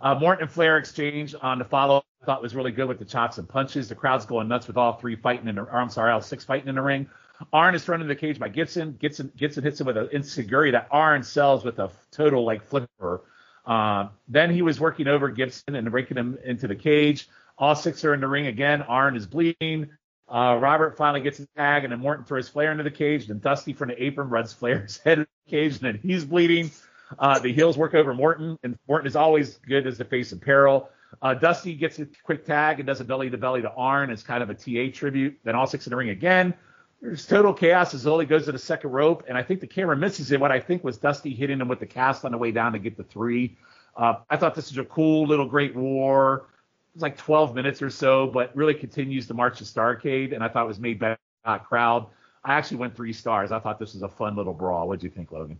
Uh, Morton and Flair exchange on the follow I thought was really good with the chops and punches. The crowd's going nuts with all three fighting in the, or I'm sorry, all six fighting in the ring. Arn is thrown in the cage by Gibson. Gibson Gibson hits him with an enziguri that Arn sells with a total like flipper. Uh, then he was working over Gibson and breaking him into the cage. All six are in the ring again. Arn is bleeding. Uh, Robert finally gets his tag, and then Morton throws Flair into the cage. Then Dusty from the apron runs Flair's head in the cage, and then he's bleeding. Uh, the heels work over Morton, and Morton is always good as the face of peril. Uh, Dusty gets a quick tag and does a belly to belly to Arn as kind of a TA tribute. Then all six in the ring again. There's total chaos as Ole goes to the second rope, and I think the camera misses it. What I think was Dusty hitting him with the cast on the way down to get the three. Uh, I thought this was a cool little great war was like 12 minutes or so, but really continues to march to Starrcade, and I thought it was made by a crowd. I actually went three stars. I thought this was a fun little brawl. What do you think, Logan?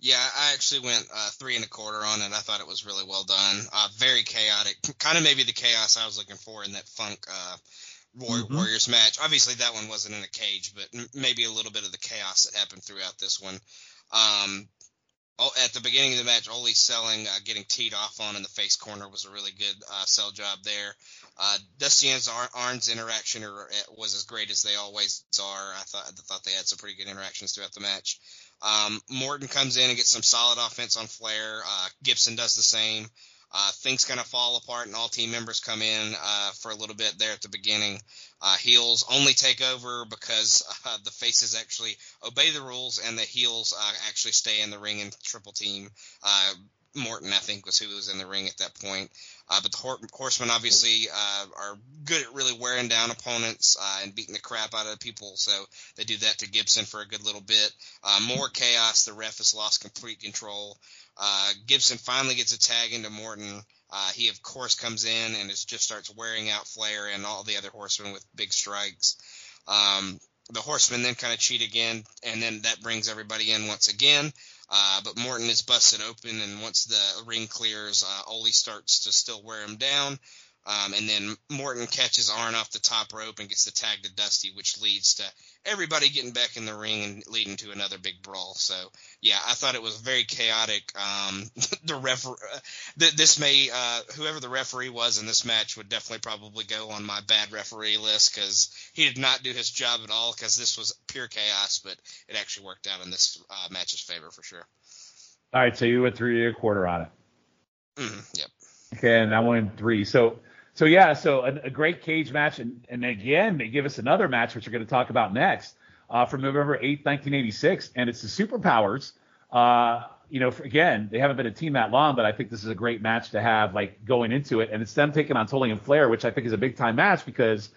Yeah, I actually went uh, three and a quarter on it. I thought it was really well done. Uh, very chaotic, kind of maybe the chaos I was looking for in that Funk uh, War- mm-hmm. Warriors match. Obviously, that one wasn't in a cage, but m- maybe a little bit of the chaos that happened throughout this one. Um, Oh, at the beginning of the match, Ole selling, uh, getting teed off on in the face corner was a really good uh, sell job there. Uh, Dusty and Arn's interaction are, was as great as they always are. I thought I thought they had some pretty good interactions throughout the match. Um, Morton comes in and gets some solid offense on Flair. Uh, Gibson does the same. Uh, things kind of fall apart, and all team members come in uh, for a little bit there at the beginning. Uh, heels only take over because uh, the faces actually obey the rules, and the heels uh, actually stay in the ring and triple team. Uh, Morton, I think, was who was in the ring at that point. Uh, but the Hor- Horsemen obviously uh, are good at really wearing down opponents and beating the crap out of people. So they do that to Gibson for a good little bit. More chaos. The ref has lost complete control. Gibson finally gets a tag into Morton. Uh, he of course comes in and it just starts wearing out Flair and all the other horsemen with big strikes. Um, the horsemen then kind of cheat again, and then that brings everybody in once again. Uh, but Morton is busted open, and once the ring clears, uh, Ole starts to still wear him down. Um, and then Morton catches Arn off the top rope and gets the tag to Dusty, which leads to everybody getting back in the ring and leading to another big brawl. So yeah, I thought it was very chaotic. Um, the ref, uh, th- this may uh, whoever the referee was in this match would definitely probably go on my bad referee list because he did not do his job at all. Because this was pure chaos, but it actually worked out in this uh, match's favor for sure. All right, so you went three and a quarter on it. Mm-hmm, yep. Okay, and I went three. So so yeah, so a, a, great cage match, and, and again they give us another match, which we're going to talk about next, uh, from November 8th, 1986, and it's the Superpowers. Uh, you know, for, again, they haven't been a team that long, but I think this is a great match to have like going into it, and it's them taking on Tully and Flair, which I think is a big time match because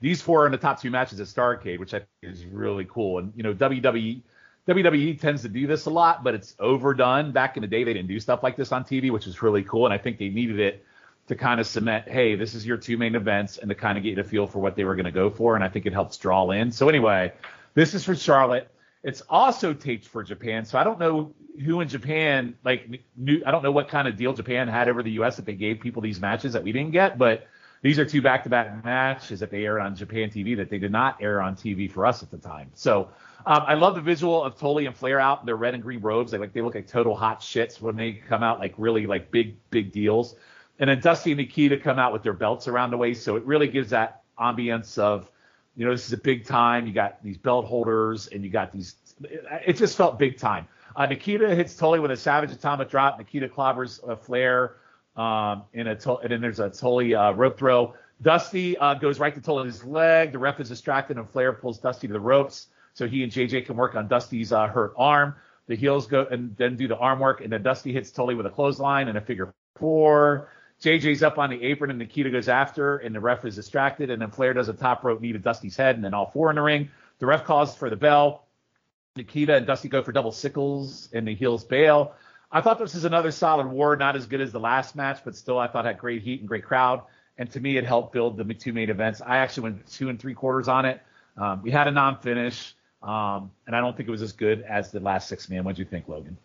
these four are in the top two matches at Starrcade, which I think is really cool. And you know, WWE. WWE tends to do this a lot, but it's overdone. Back in the day, they didn't do stuff like this on TV, which was really cool, and I think they needed it to kind of cement, hey, this is your two main events, and to kind of get you to feel for what they were going to go for. And I think it helps draw in. So anyway, this is for Charlotte. It's also taped for Japan. So I don't know who in Japan like knew. I don't know what kind of deal Japan had over the U.S. that they gave people these matches that we didn't get, but these are two back-to-back matches that they aired on Japan TV that they did not air on TV for us at the time. So um, I love the visual of Tully and Flair out in their red and green robes. They like they look like total hot shits when they come out, like really like big big deals and then Dusty and Nikita come out with their belts around the waist, so it really gives that ambience of, you know, this is a big time. You got these belt holders, and you got these. It just felt big time. Uh, Nikita hits Tully with a Savage Atomic Drop. Nikita clobbers a Flair, um, in a and then there's a Tully uh, rope throw. Dusty uh, goes right to Tully's leg. The ref is distracted, and Flair pulls Dusty to the ropes so he and JJ can work on Dusty's uh, hurt arm. The heels go and then do the arm work, and then Dusty hits Tully with a clothesline and a figure four. JJ's up on the apron and Nikita goes after, and the ref is distracted, and then Flair does a top rope knee to Dusty's head, and then all four in the ring. The ref calls for the bell. Nikita and Dusty go for double sickles, and the heels bail. I thought this was another solid war, not as good as the last match, but still I thought had great heat and great crowd. And to me, it helped build the two main events. I actually went two and three quarters on it. Um, we had a non-finish, um, and I don't think it was as good as the last six man. What do you think, Logan?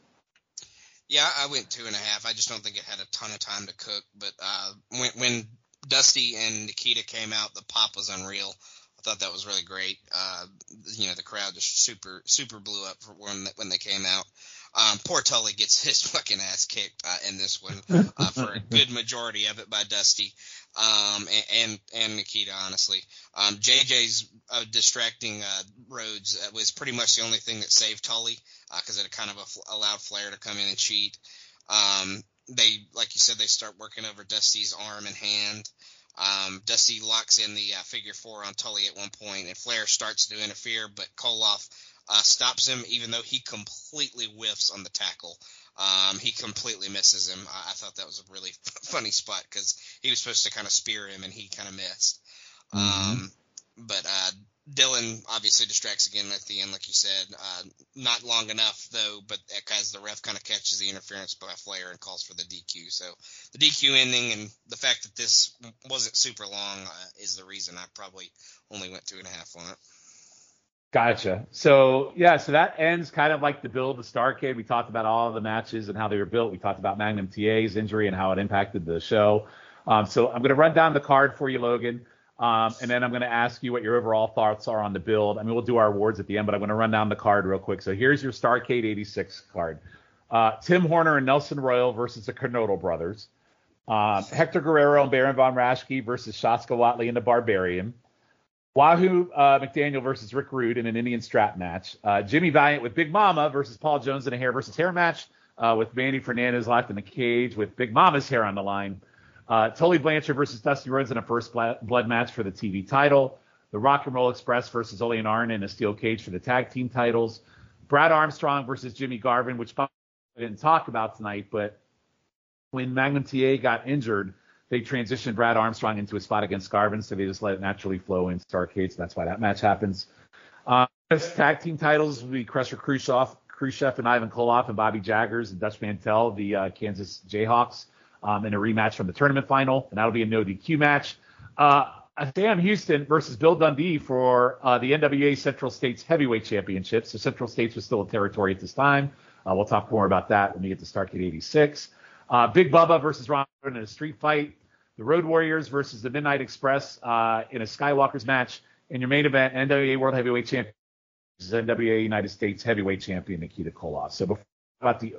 Yeah, I went two and a half. I just don't think it had a ton of time to cook. But uh, when, when Dusty and Nikita came out, the pop was unreal. I thought that was really great. Uh, you know, the crowd just super super blew up for when when they came out. Um, poor Tully gets his fucking ass kicked uh, in this one uh, for a good majority of it by Dusty um, and, and, and Nikita, honestly. Um, JJ's uh, distracting uh, Rhodes uh, was pretty much the only thing that saved Tully because uh, it kind of allowed Flair to come in and cheat. Um, they, like you said, they start working over Dusty's arm and hand. Um, Dusty locks in the uh, figure four on Tully at one point, and Flair starts to interfere, but Koloff uh, stops him, even though he completely whiffs on the tackle. Um, he completely misses him. I, I, thought that was a really funny spot because he was supposed to kind of spear him and he kind of missed. Mm-hmm. Um, but uh, Dillon obviously distracts again at the end, like you said. Uh, not long enough though, but as the ref kind of catches the interference by Flair and calls for the DQ. So the DQ ending and the fact that this wasn't super long uh, is the reason I probably only went two and a half on it. Gotcha. So yeah, so that ends kind of like the build of Starrcade. We talked about all the matches and how they were built. We talked about Magnum TA's injury and how it impacted the show. Um, so I'm going to run down the card for you, Logan, um, and then I'm going to ask you what your overall thoughts are on the build. I mean, we'll do our awards at the end, but I'm going to run down the card real quick. So here's your Starrcade 86 card: uh, Tim Horner and Nelson Royal versus the Kernodle brothers. Uh, Hector Guerrero and Baron von Raschke versus Shaska Whatley and the Barbarian. Wahoo uh, McDaniel versus Rick Rude in an Indian strap match. Uh, Jimmy Valiant with Big Mama versus Paul Jones in a hair versus hair match. Uh, with Manny Fernandez locked in the cage with Big Mama's hair on the line. Uh, Tully Blanchard versus Dusty Rhodes in a first blood match for the TV title. The Rock and Roll Express versus Ole and Arn in a steel cage for the tag team titles. Brad Armstrong versus Jimmy Garvin, which I didn't talk about tonight, but when Magnum TA got injured, they transitioned Brad Armstrong into a spot against Garvin, so they just let it naturally flow into Starrcade. So that's why that match happens. Uh, tag team titles will be Crusher Khrushchev, Khrushchev and Ivan Koloff and Bobby Jaggers and Dutch Mantell, the uh, Kansas Jayhawks, um, in a rematch from the tournament final, and that'll be a no DQ match. Uh, Sam Houston versus Bill Dundee for uh, the NWA Central States Heavyweight Championship. So Central States was still a territory at this time. Uh, we'll talk more about that when we get to Starrcade 86. Uh, Big Bubba versus Ron in a street fight. The Road Warriors versus the Midnight Express uh, in a Skywalker's match. In your main event, NWA World Heavyweight Champion NWA United States Heavyweight Champion Nikita Koloff. So before about the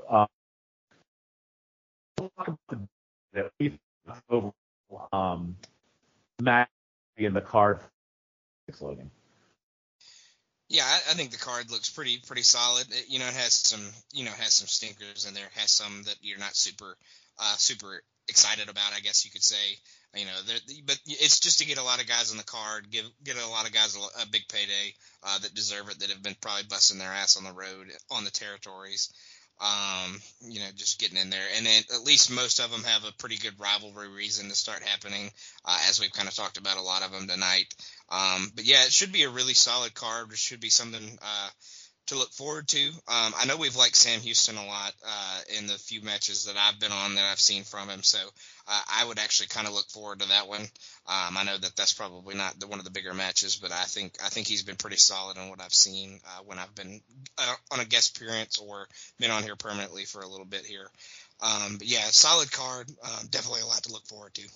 uh, um, match in the card loading. Yeah, I, I, think the card looks pretty pretty solid. It, you know, it has some you know has some stinkers in there, has some that you're not super uh, super excited about. I guess you could say. You know, but it's just to get a lot of guys on the card, give get a lot of guys a, a big payday uh, that deserve it, that have been probably busting their ass on the road on the territories um, you know, just getting in there. And then at least most of them have a pretty good rivalry reason to start happening, uh, as we've kind of talked about a lot of them tonight. Um, but yeah, it should be a really solid card. It should be something uh, to look forward to. Um, I know we've liked Sam Houston a lot uh, in the few matches that I've been on that I've seen from him, so uh, I would actually kind of look forward to that one. Um, I know that that's probably not the, one of the bigger matches, but I think I think he's been pretty solid in what I've seen uh, when I've been uh, on a guest appearance or been on here permanently for a little bit here. Um, but yeah, solid card. Um, definitely a lot to look forward to.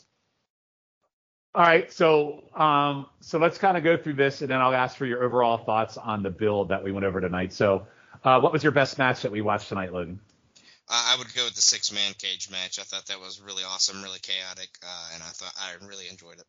All right, so um, so let's kind of go through this, and then I'll ask for your overall thoughts on the build that we went over tonight. So, uh, what was your best match that we watched tonight, Logan? I would go with the six man cage match. I thought that was really awesome, really chaotic, uh, and I thought I really enjoyed it.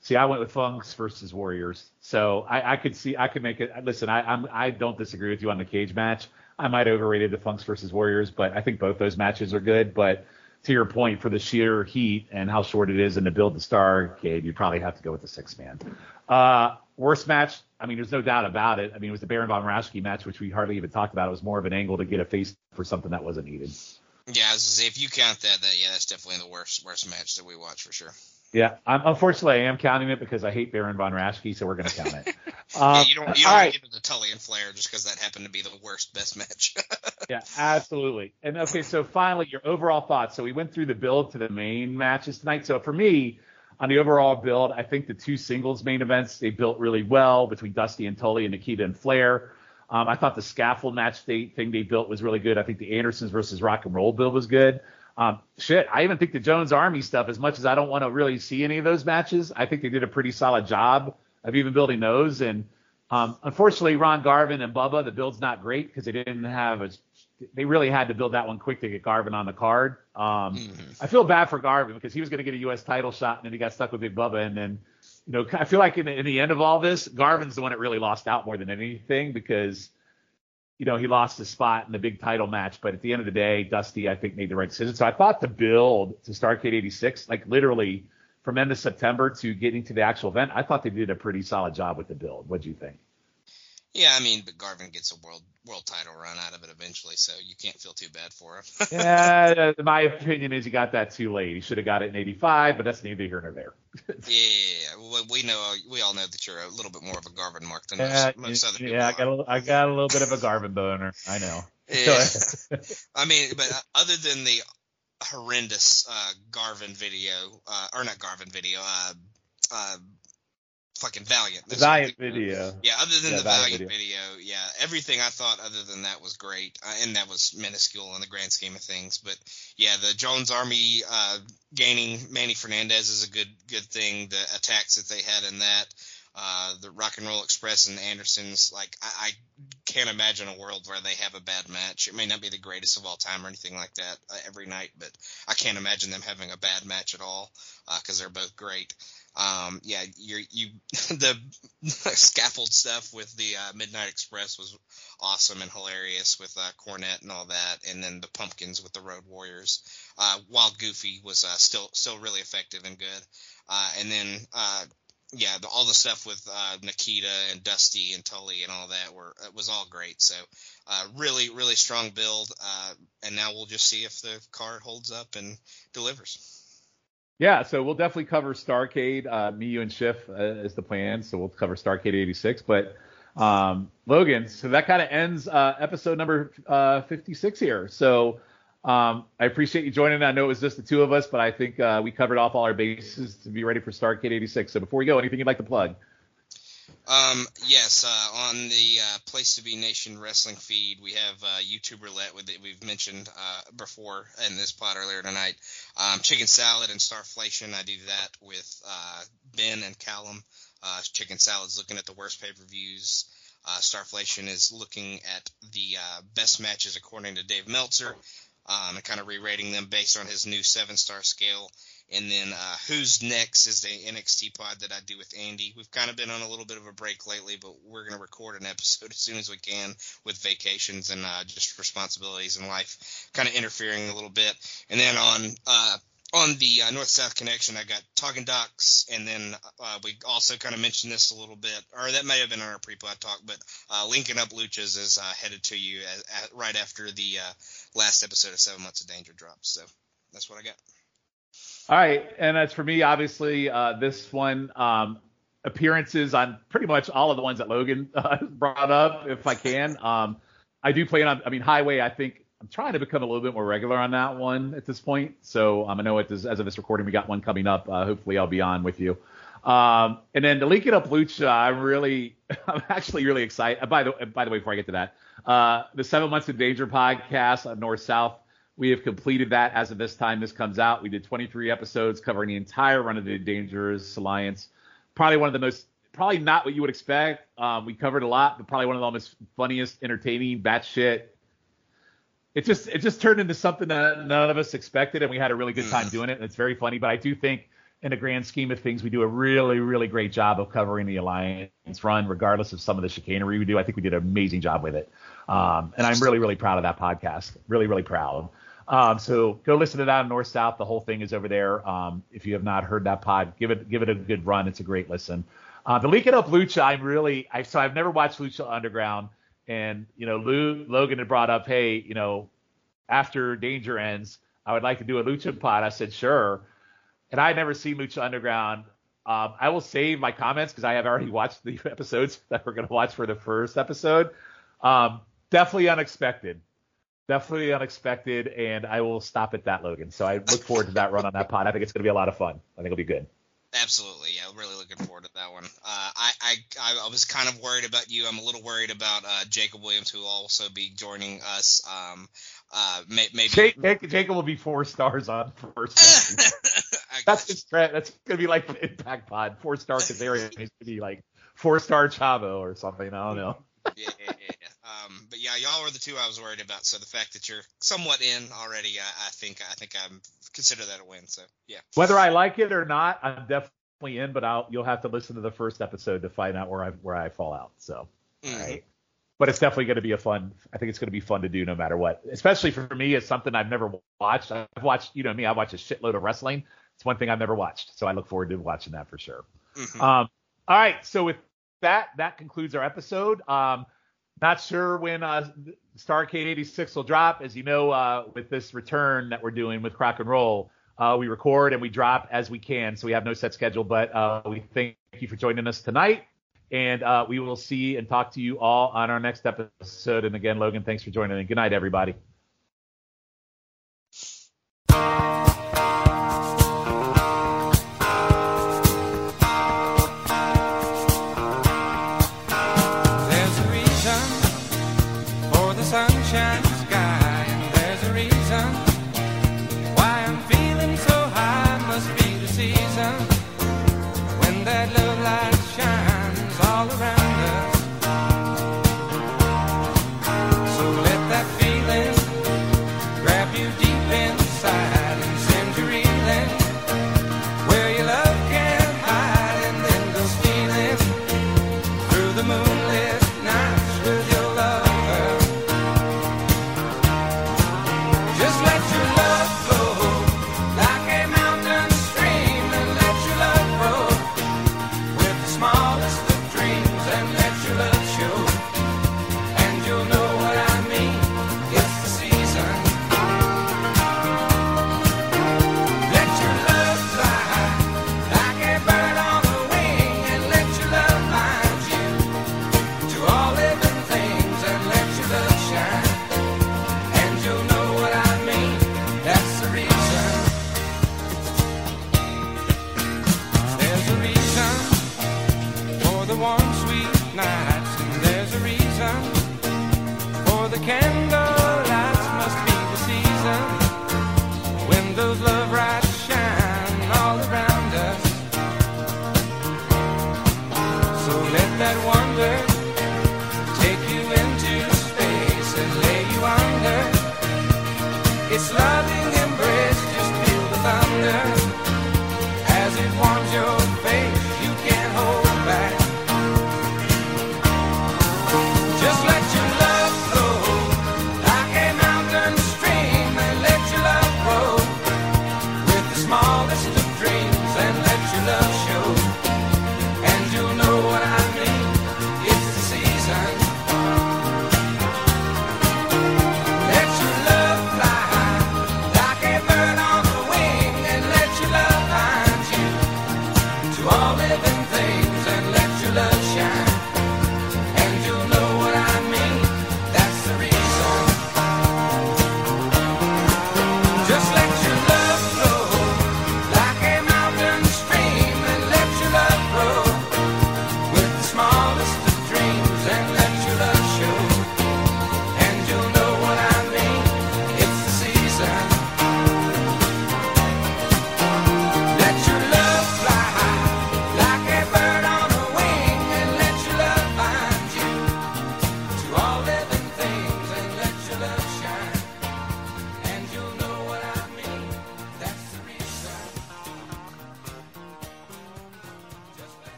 See, I went with Funks versus Warriors, so I, I could see I could make it. Listen, I, I'm I don't disagree with you on the cage match. I might overrated the Funks versus Warriors, but I think both those matches are good. But to your point, for the sheer heat and how short it is and to build the Starrcade, you probably have to go with the six man. Uh, worst match, I mean, there's no doubt about it. I mean, it was the Baron von Raschke match, which we hardly even talked about. It was more of an angle to get a face for something that wasn't needed. Yeah, was say, if you count that, that yeah, that's definitely the worst worst match that we watched for sure. Yeah, I'm, unfortunately, I am counting it because I hate Baron von Raschke, so we're going to count it. Um, yeah, you don't, you don't right. give it to Tully and Flair just because that happened to be the worst best match. yeah, absolutely. And okay, so finally, your overall thoughts. So we went through the build to the main matches tonight. So for me, on the overall build, I think the two singles main events they built really well between Dusty and Tully and Nikita and Flair. Um, I thought the scaffold match they, thing they built was really good. I think the Andersons versus Rock and Roll build was good. Um, shit, I even think the Jones Army stuff, as much as I don't want to really see any of those matches, I think they did a pretty solid job of even building those. And um, unfortunately, Ron Garvin and Bubba, the build's not great because they didn't have a. They really had to build that one quick to get Garvin on the card. Um, mm-hmm. I feel bad for Garvin because he was going to get a U.S. title shot and then he got stuck with Big Bubba. And then, you know, I feel like in the, in the end of all this, Garvin's the one that really lost out more than anything because you know, he lost his spot in the big title match, but at the end of the day, Dusty, I think, made the right decision. So I thought the build to Starrcade 86, like literally from end of September to getting to the actual event, I thought they did a pretty solid job with the build. What do you think? Yeah, I mean, but Garvin gets a world world title run out of it eventually, so you can't feel too bad for him. yeah, my opinion is he got that too late. He should have got it in '85, but that's neither here nor there. yeah, we know we all know that you're a little bit more of a Garvin mark than most, most other people. Yeah, I got a, I got a little bit of a Garvin boner. I know. Yeah. I mean, but other than the horrendous uh, Garvin video, uh, or not Garvin video, uh, uh fucking Valiant. The Valiant video. Yeah, other than yeah, the Valiant, Valiant video. video. yeah, everything I thought other than that was great, uh, and that was minuscule in the grand scheme of things. But yeah, the Jones Army uh, gaining Manny Fernandez is a good good thing. The attacks that they had in that. Uh, the Rock and Roll Express and Andersons, like I, I, can't imagine a world where they have a bad match. It may not be the greatest of all time or anything like that uh, every night, but I can't imagine them having a bad match at all because uh, they're both great. Um, yeah, you you the scaffold stuff with the uh, Midnight Express was awesome and hilarious with uh, Cornette and all that, and then the Pumpkins with the Road Warriors. Uh, Wild Goofy was uh, still still really effective and good. Uh, and then uh, yeah, the, all the stuff with uh, Nikita and Dusty and Tully and all that were it was all great. So uh, really, really strong build. Uh, and now we'll just see if the card holds up and delivers. Yeah, so we'll definitely cover Starrcade. Uh, me, you, and Schiff uh, is the plan. So we'll cover Starrcade 86. But um, Logan, so that kind of ends uh, episode number uh, 56 here. So um, I appreciate you joining. I know it was just the two of us, but I think uh, we covered off all our bases to be ready for Starrcade 86. So before we go, anything you'd like to plug? Um, yes, uh, on the uh, Place to Be Nation wrestling feed, we have uh, YouTube roulette with it. We've mentioned uh, before in this pod earlier tonight. Um, chicken salad and starflation. I do that with uh, Ben and Callum. Uh, chicken salad's looking at the worst pay per views. Starflation is looking at the best matches according to Dave Meltzer um, and kind of re-rating them based on his new seven star scale. And then uh, who's next is the NXT pod that I do with Andy. We've kind of been on a little bit of a break lately, but we're going to record an episode as soon as we can with vacations and uh, just responsibilities in life kind of interfering a little bit. And then on uh, on the uh, North South connection, I got Talking Ducks, and then uh, we also kind of mentioned this a little bit, or that may have been on our pre-pod talk, but uh, linking up Luchas is uh, headed to you right after the uh, last episode of Seven Months of Danger drops. So that's what I got. All right, and as for me, obviously uh, this one um, appearances on pretty much all of the ones that Logan brought up, if I can. Um, I do plan on. I mean, Highway. I think I'm trying to become a little bit more regular on that one at this point. So um, I know it is, as of this recording, we got one coming up. Uh, hopefully, I'll be on with you. Um, and then to link it up, Lucha, I'm really, I'm actually really excited. By the by the way, before I get to that, uh, the Seven Months of Danger podcast on North South, we have completed that as of this time. This comes out. We did 23 episodes covering the entire run of the Dangerous Alliance. Probably one of the most, probably not what you would expect. Um, we covered a lot, but probably one of the most funniest, entertaining, batshit it just it just turned into something that none of us expected, and we had a really good time mm. doing it. And it's very funny, but I do think in the grand scheme of things, we do a really, really great job of covering the alliance run, regardless of some of the chicanery we do. I think we did an amazing job with it, um, and I'm really, really proud of that podcast. Really, really proud. Um, so go listen to that on North South. The whole thing is over there. Um, if you have not heard that pod, give it give it a good run. It's a great listen. Uh, the Leak It Up Lucha, I'm really I so I've never watched Lucha Underground. And you know, Lou Logan had brought up, hey, you know, after Danger ends, I would like to do a Lucha pod. I said sure, and I had never seen Lucha Underground. Um, I will save my comments because I have already watched the episodes that we're going to watch for the first episode. Um, definitely unexpected, definitely unexpected, and I will stop at that, Logan. So I look forward to that run on that pod. I think it's going to be a lot of fun. I think it'll be good. Absolutely, yeah. Really looking forward to that one. Uh, I, I I was kind of worried about you. I'm a little worried about uh, Jacob Williams, who will also be joining us. Um, uh, may, maybe Jake, Jacob will be four stars on first. that's just that's gonna be like the Impact Pod, four star Kazarian needs to be like four star Chavo or something. I don't know. yeah, yeah, yeah. Um, but yeah, y'all were the two I was worried about. So the fact that you're somewhat in already, I, I think I think I'm consider that a win. So yeah. Whether I like it or not, I'm definitely in. But I'll you'll have to listen to the first episode to find out where I where I fall out. So mm-hmm. right. But it's definitely going to be a fun. I think it's going to be fun to do no matter what. Especially for me, it's something I've never watched. I've watched, you know me, I watch a shitload of wrestling. It's one thing I've never watched, so I look forward to watching that for sure. Mm-hmm. Um, all right, so with that, that concludes our episode. Um, not sure when uh, Starrcade 86 will drop. As you know, uh, with this return that we're doing with Crock and Roll, uh, we record and we drop as we can, so we have no set schedule. But uh, we thank you for joining us tonight, and uh, we will see and talk to you all on our next episode. And again, Logan, thanks for joining. And good night, everybody.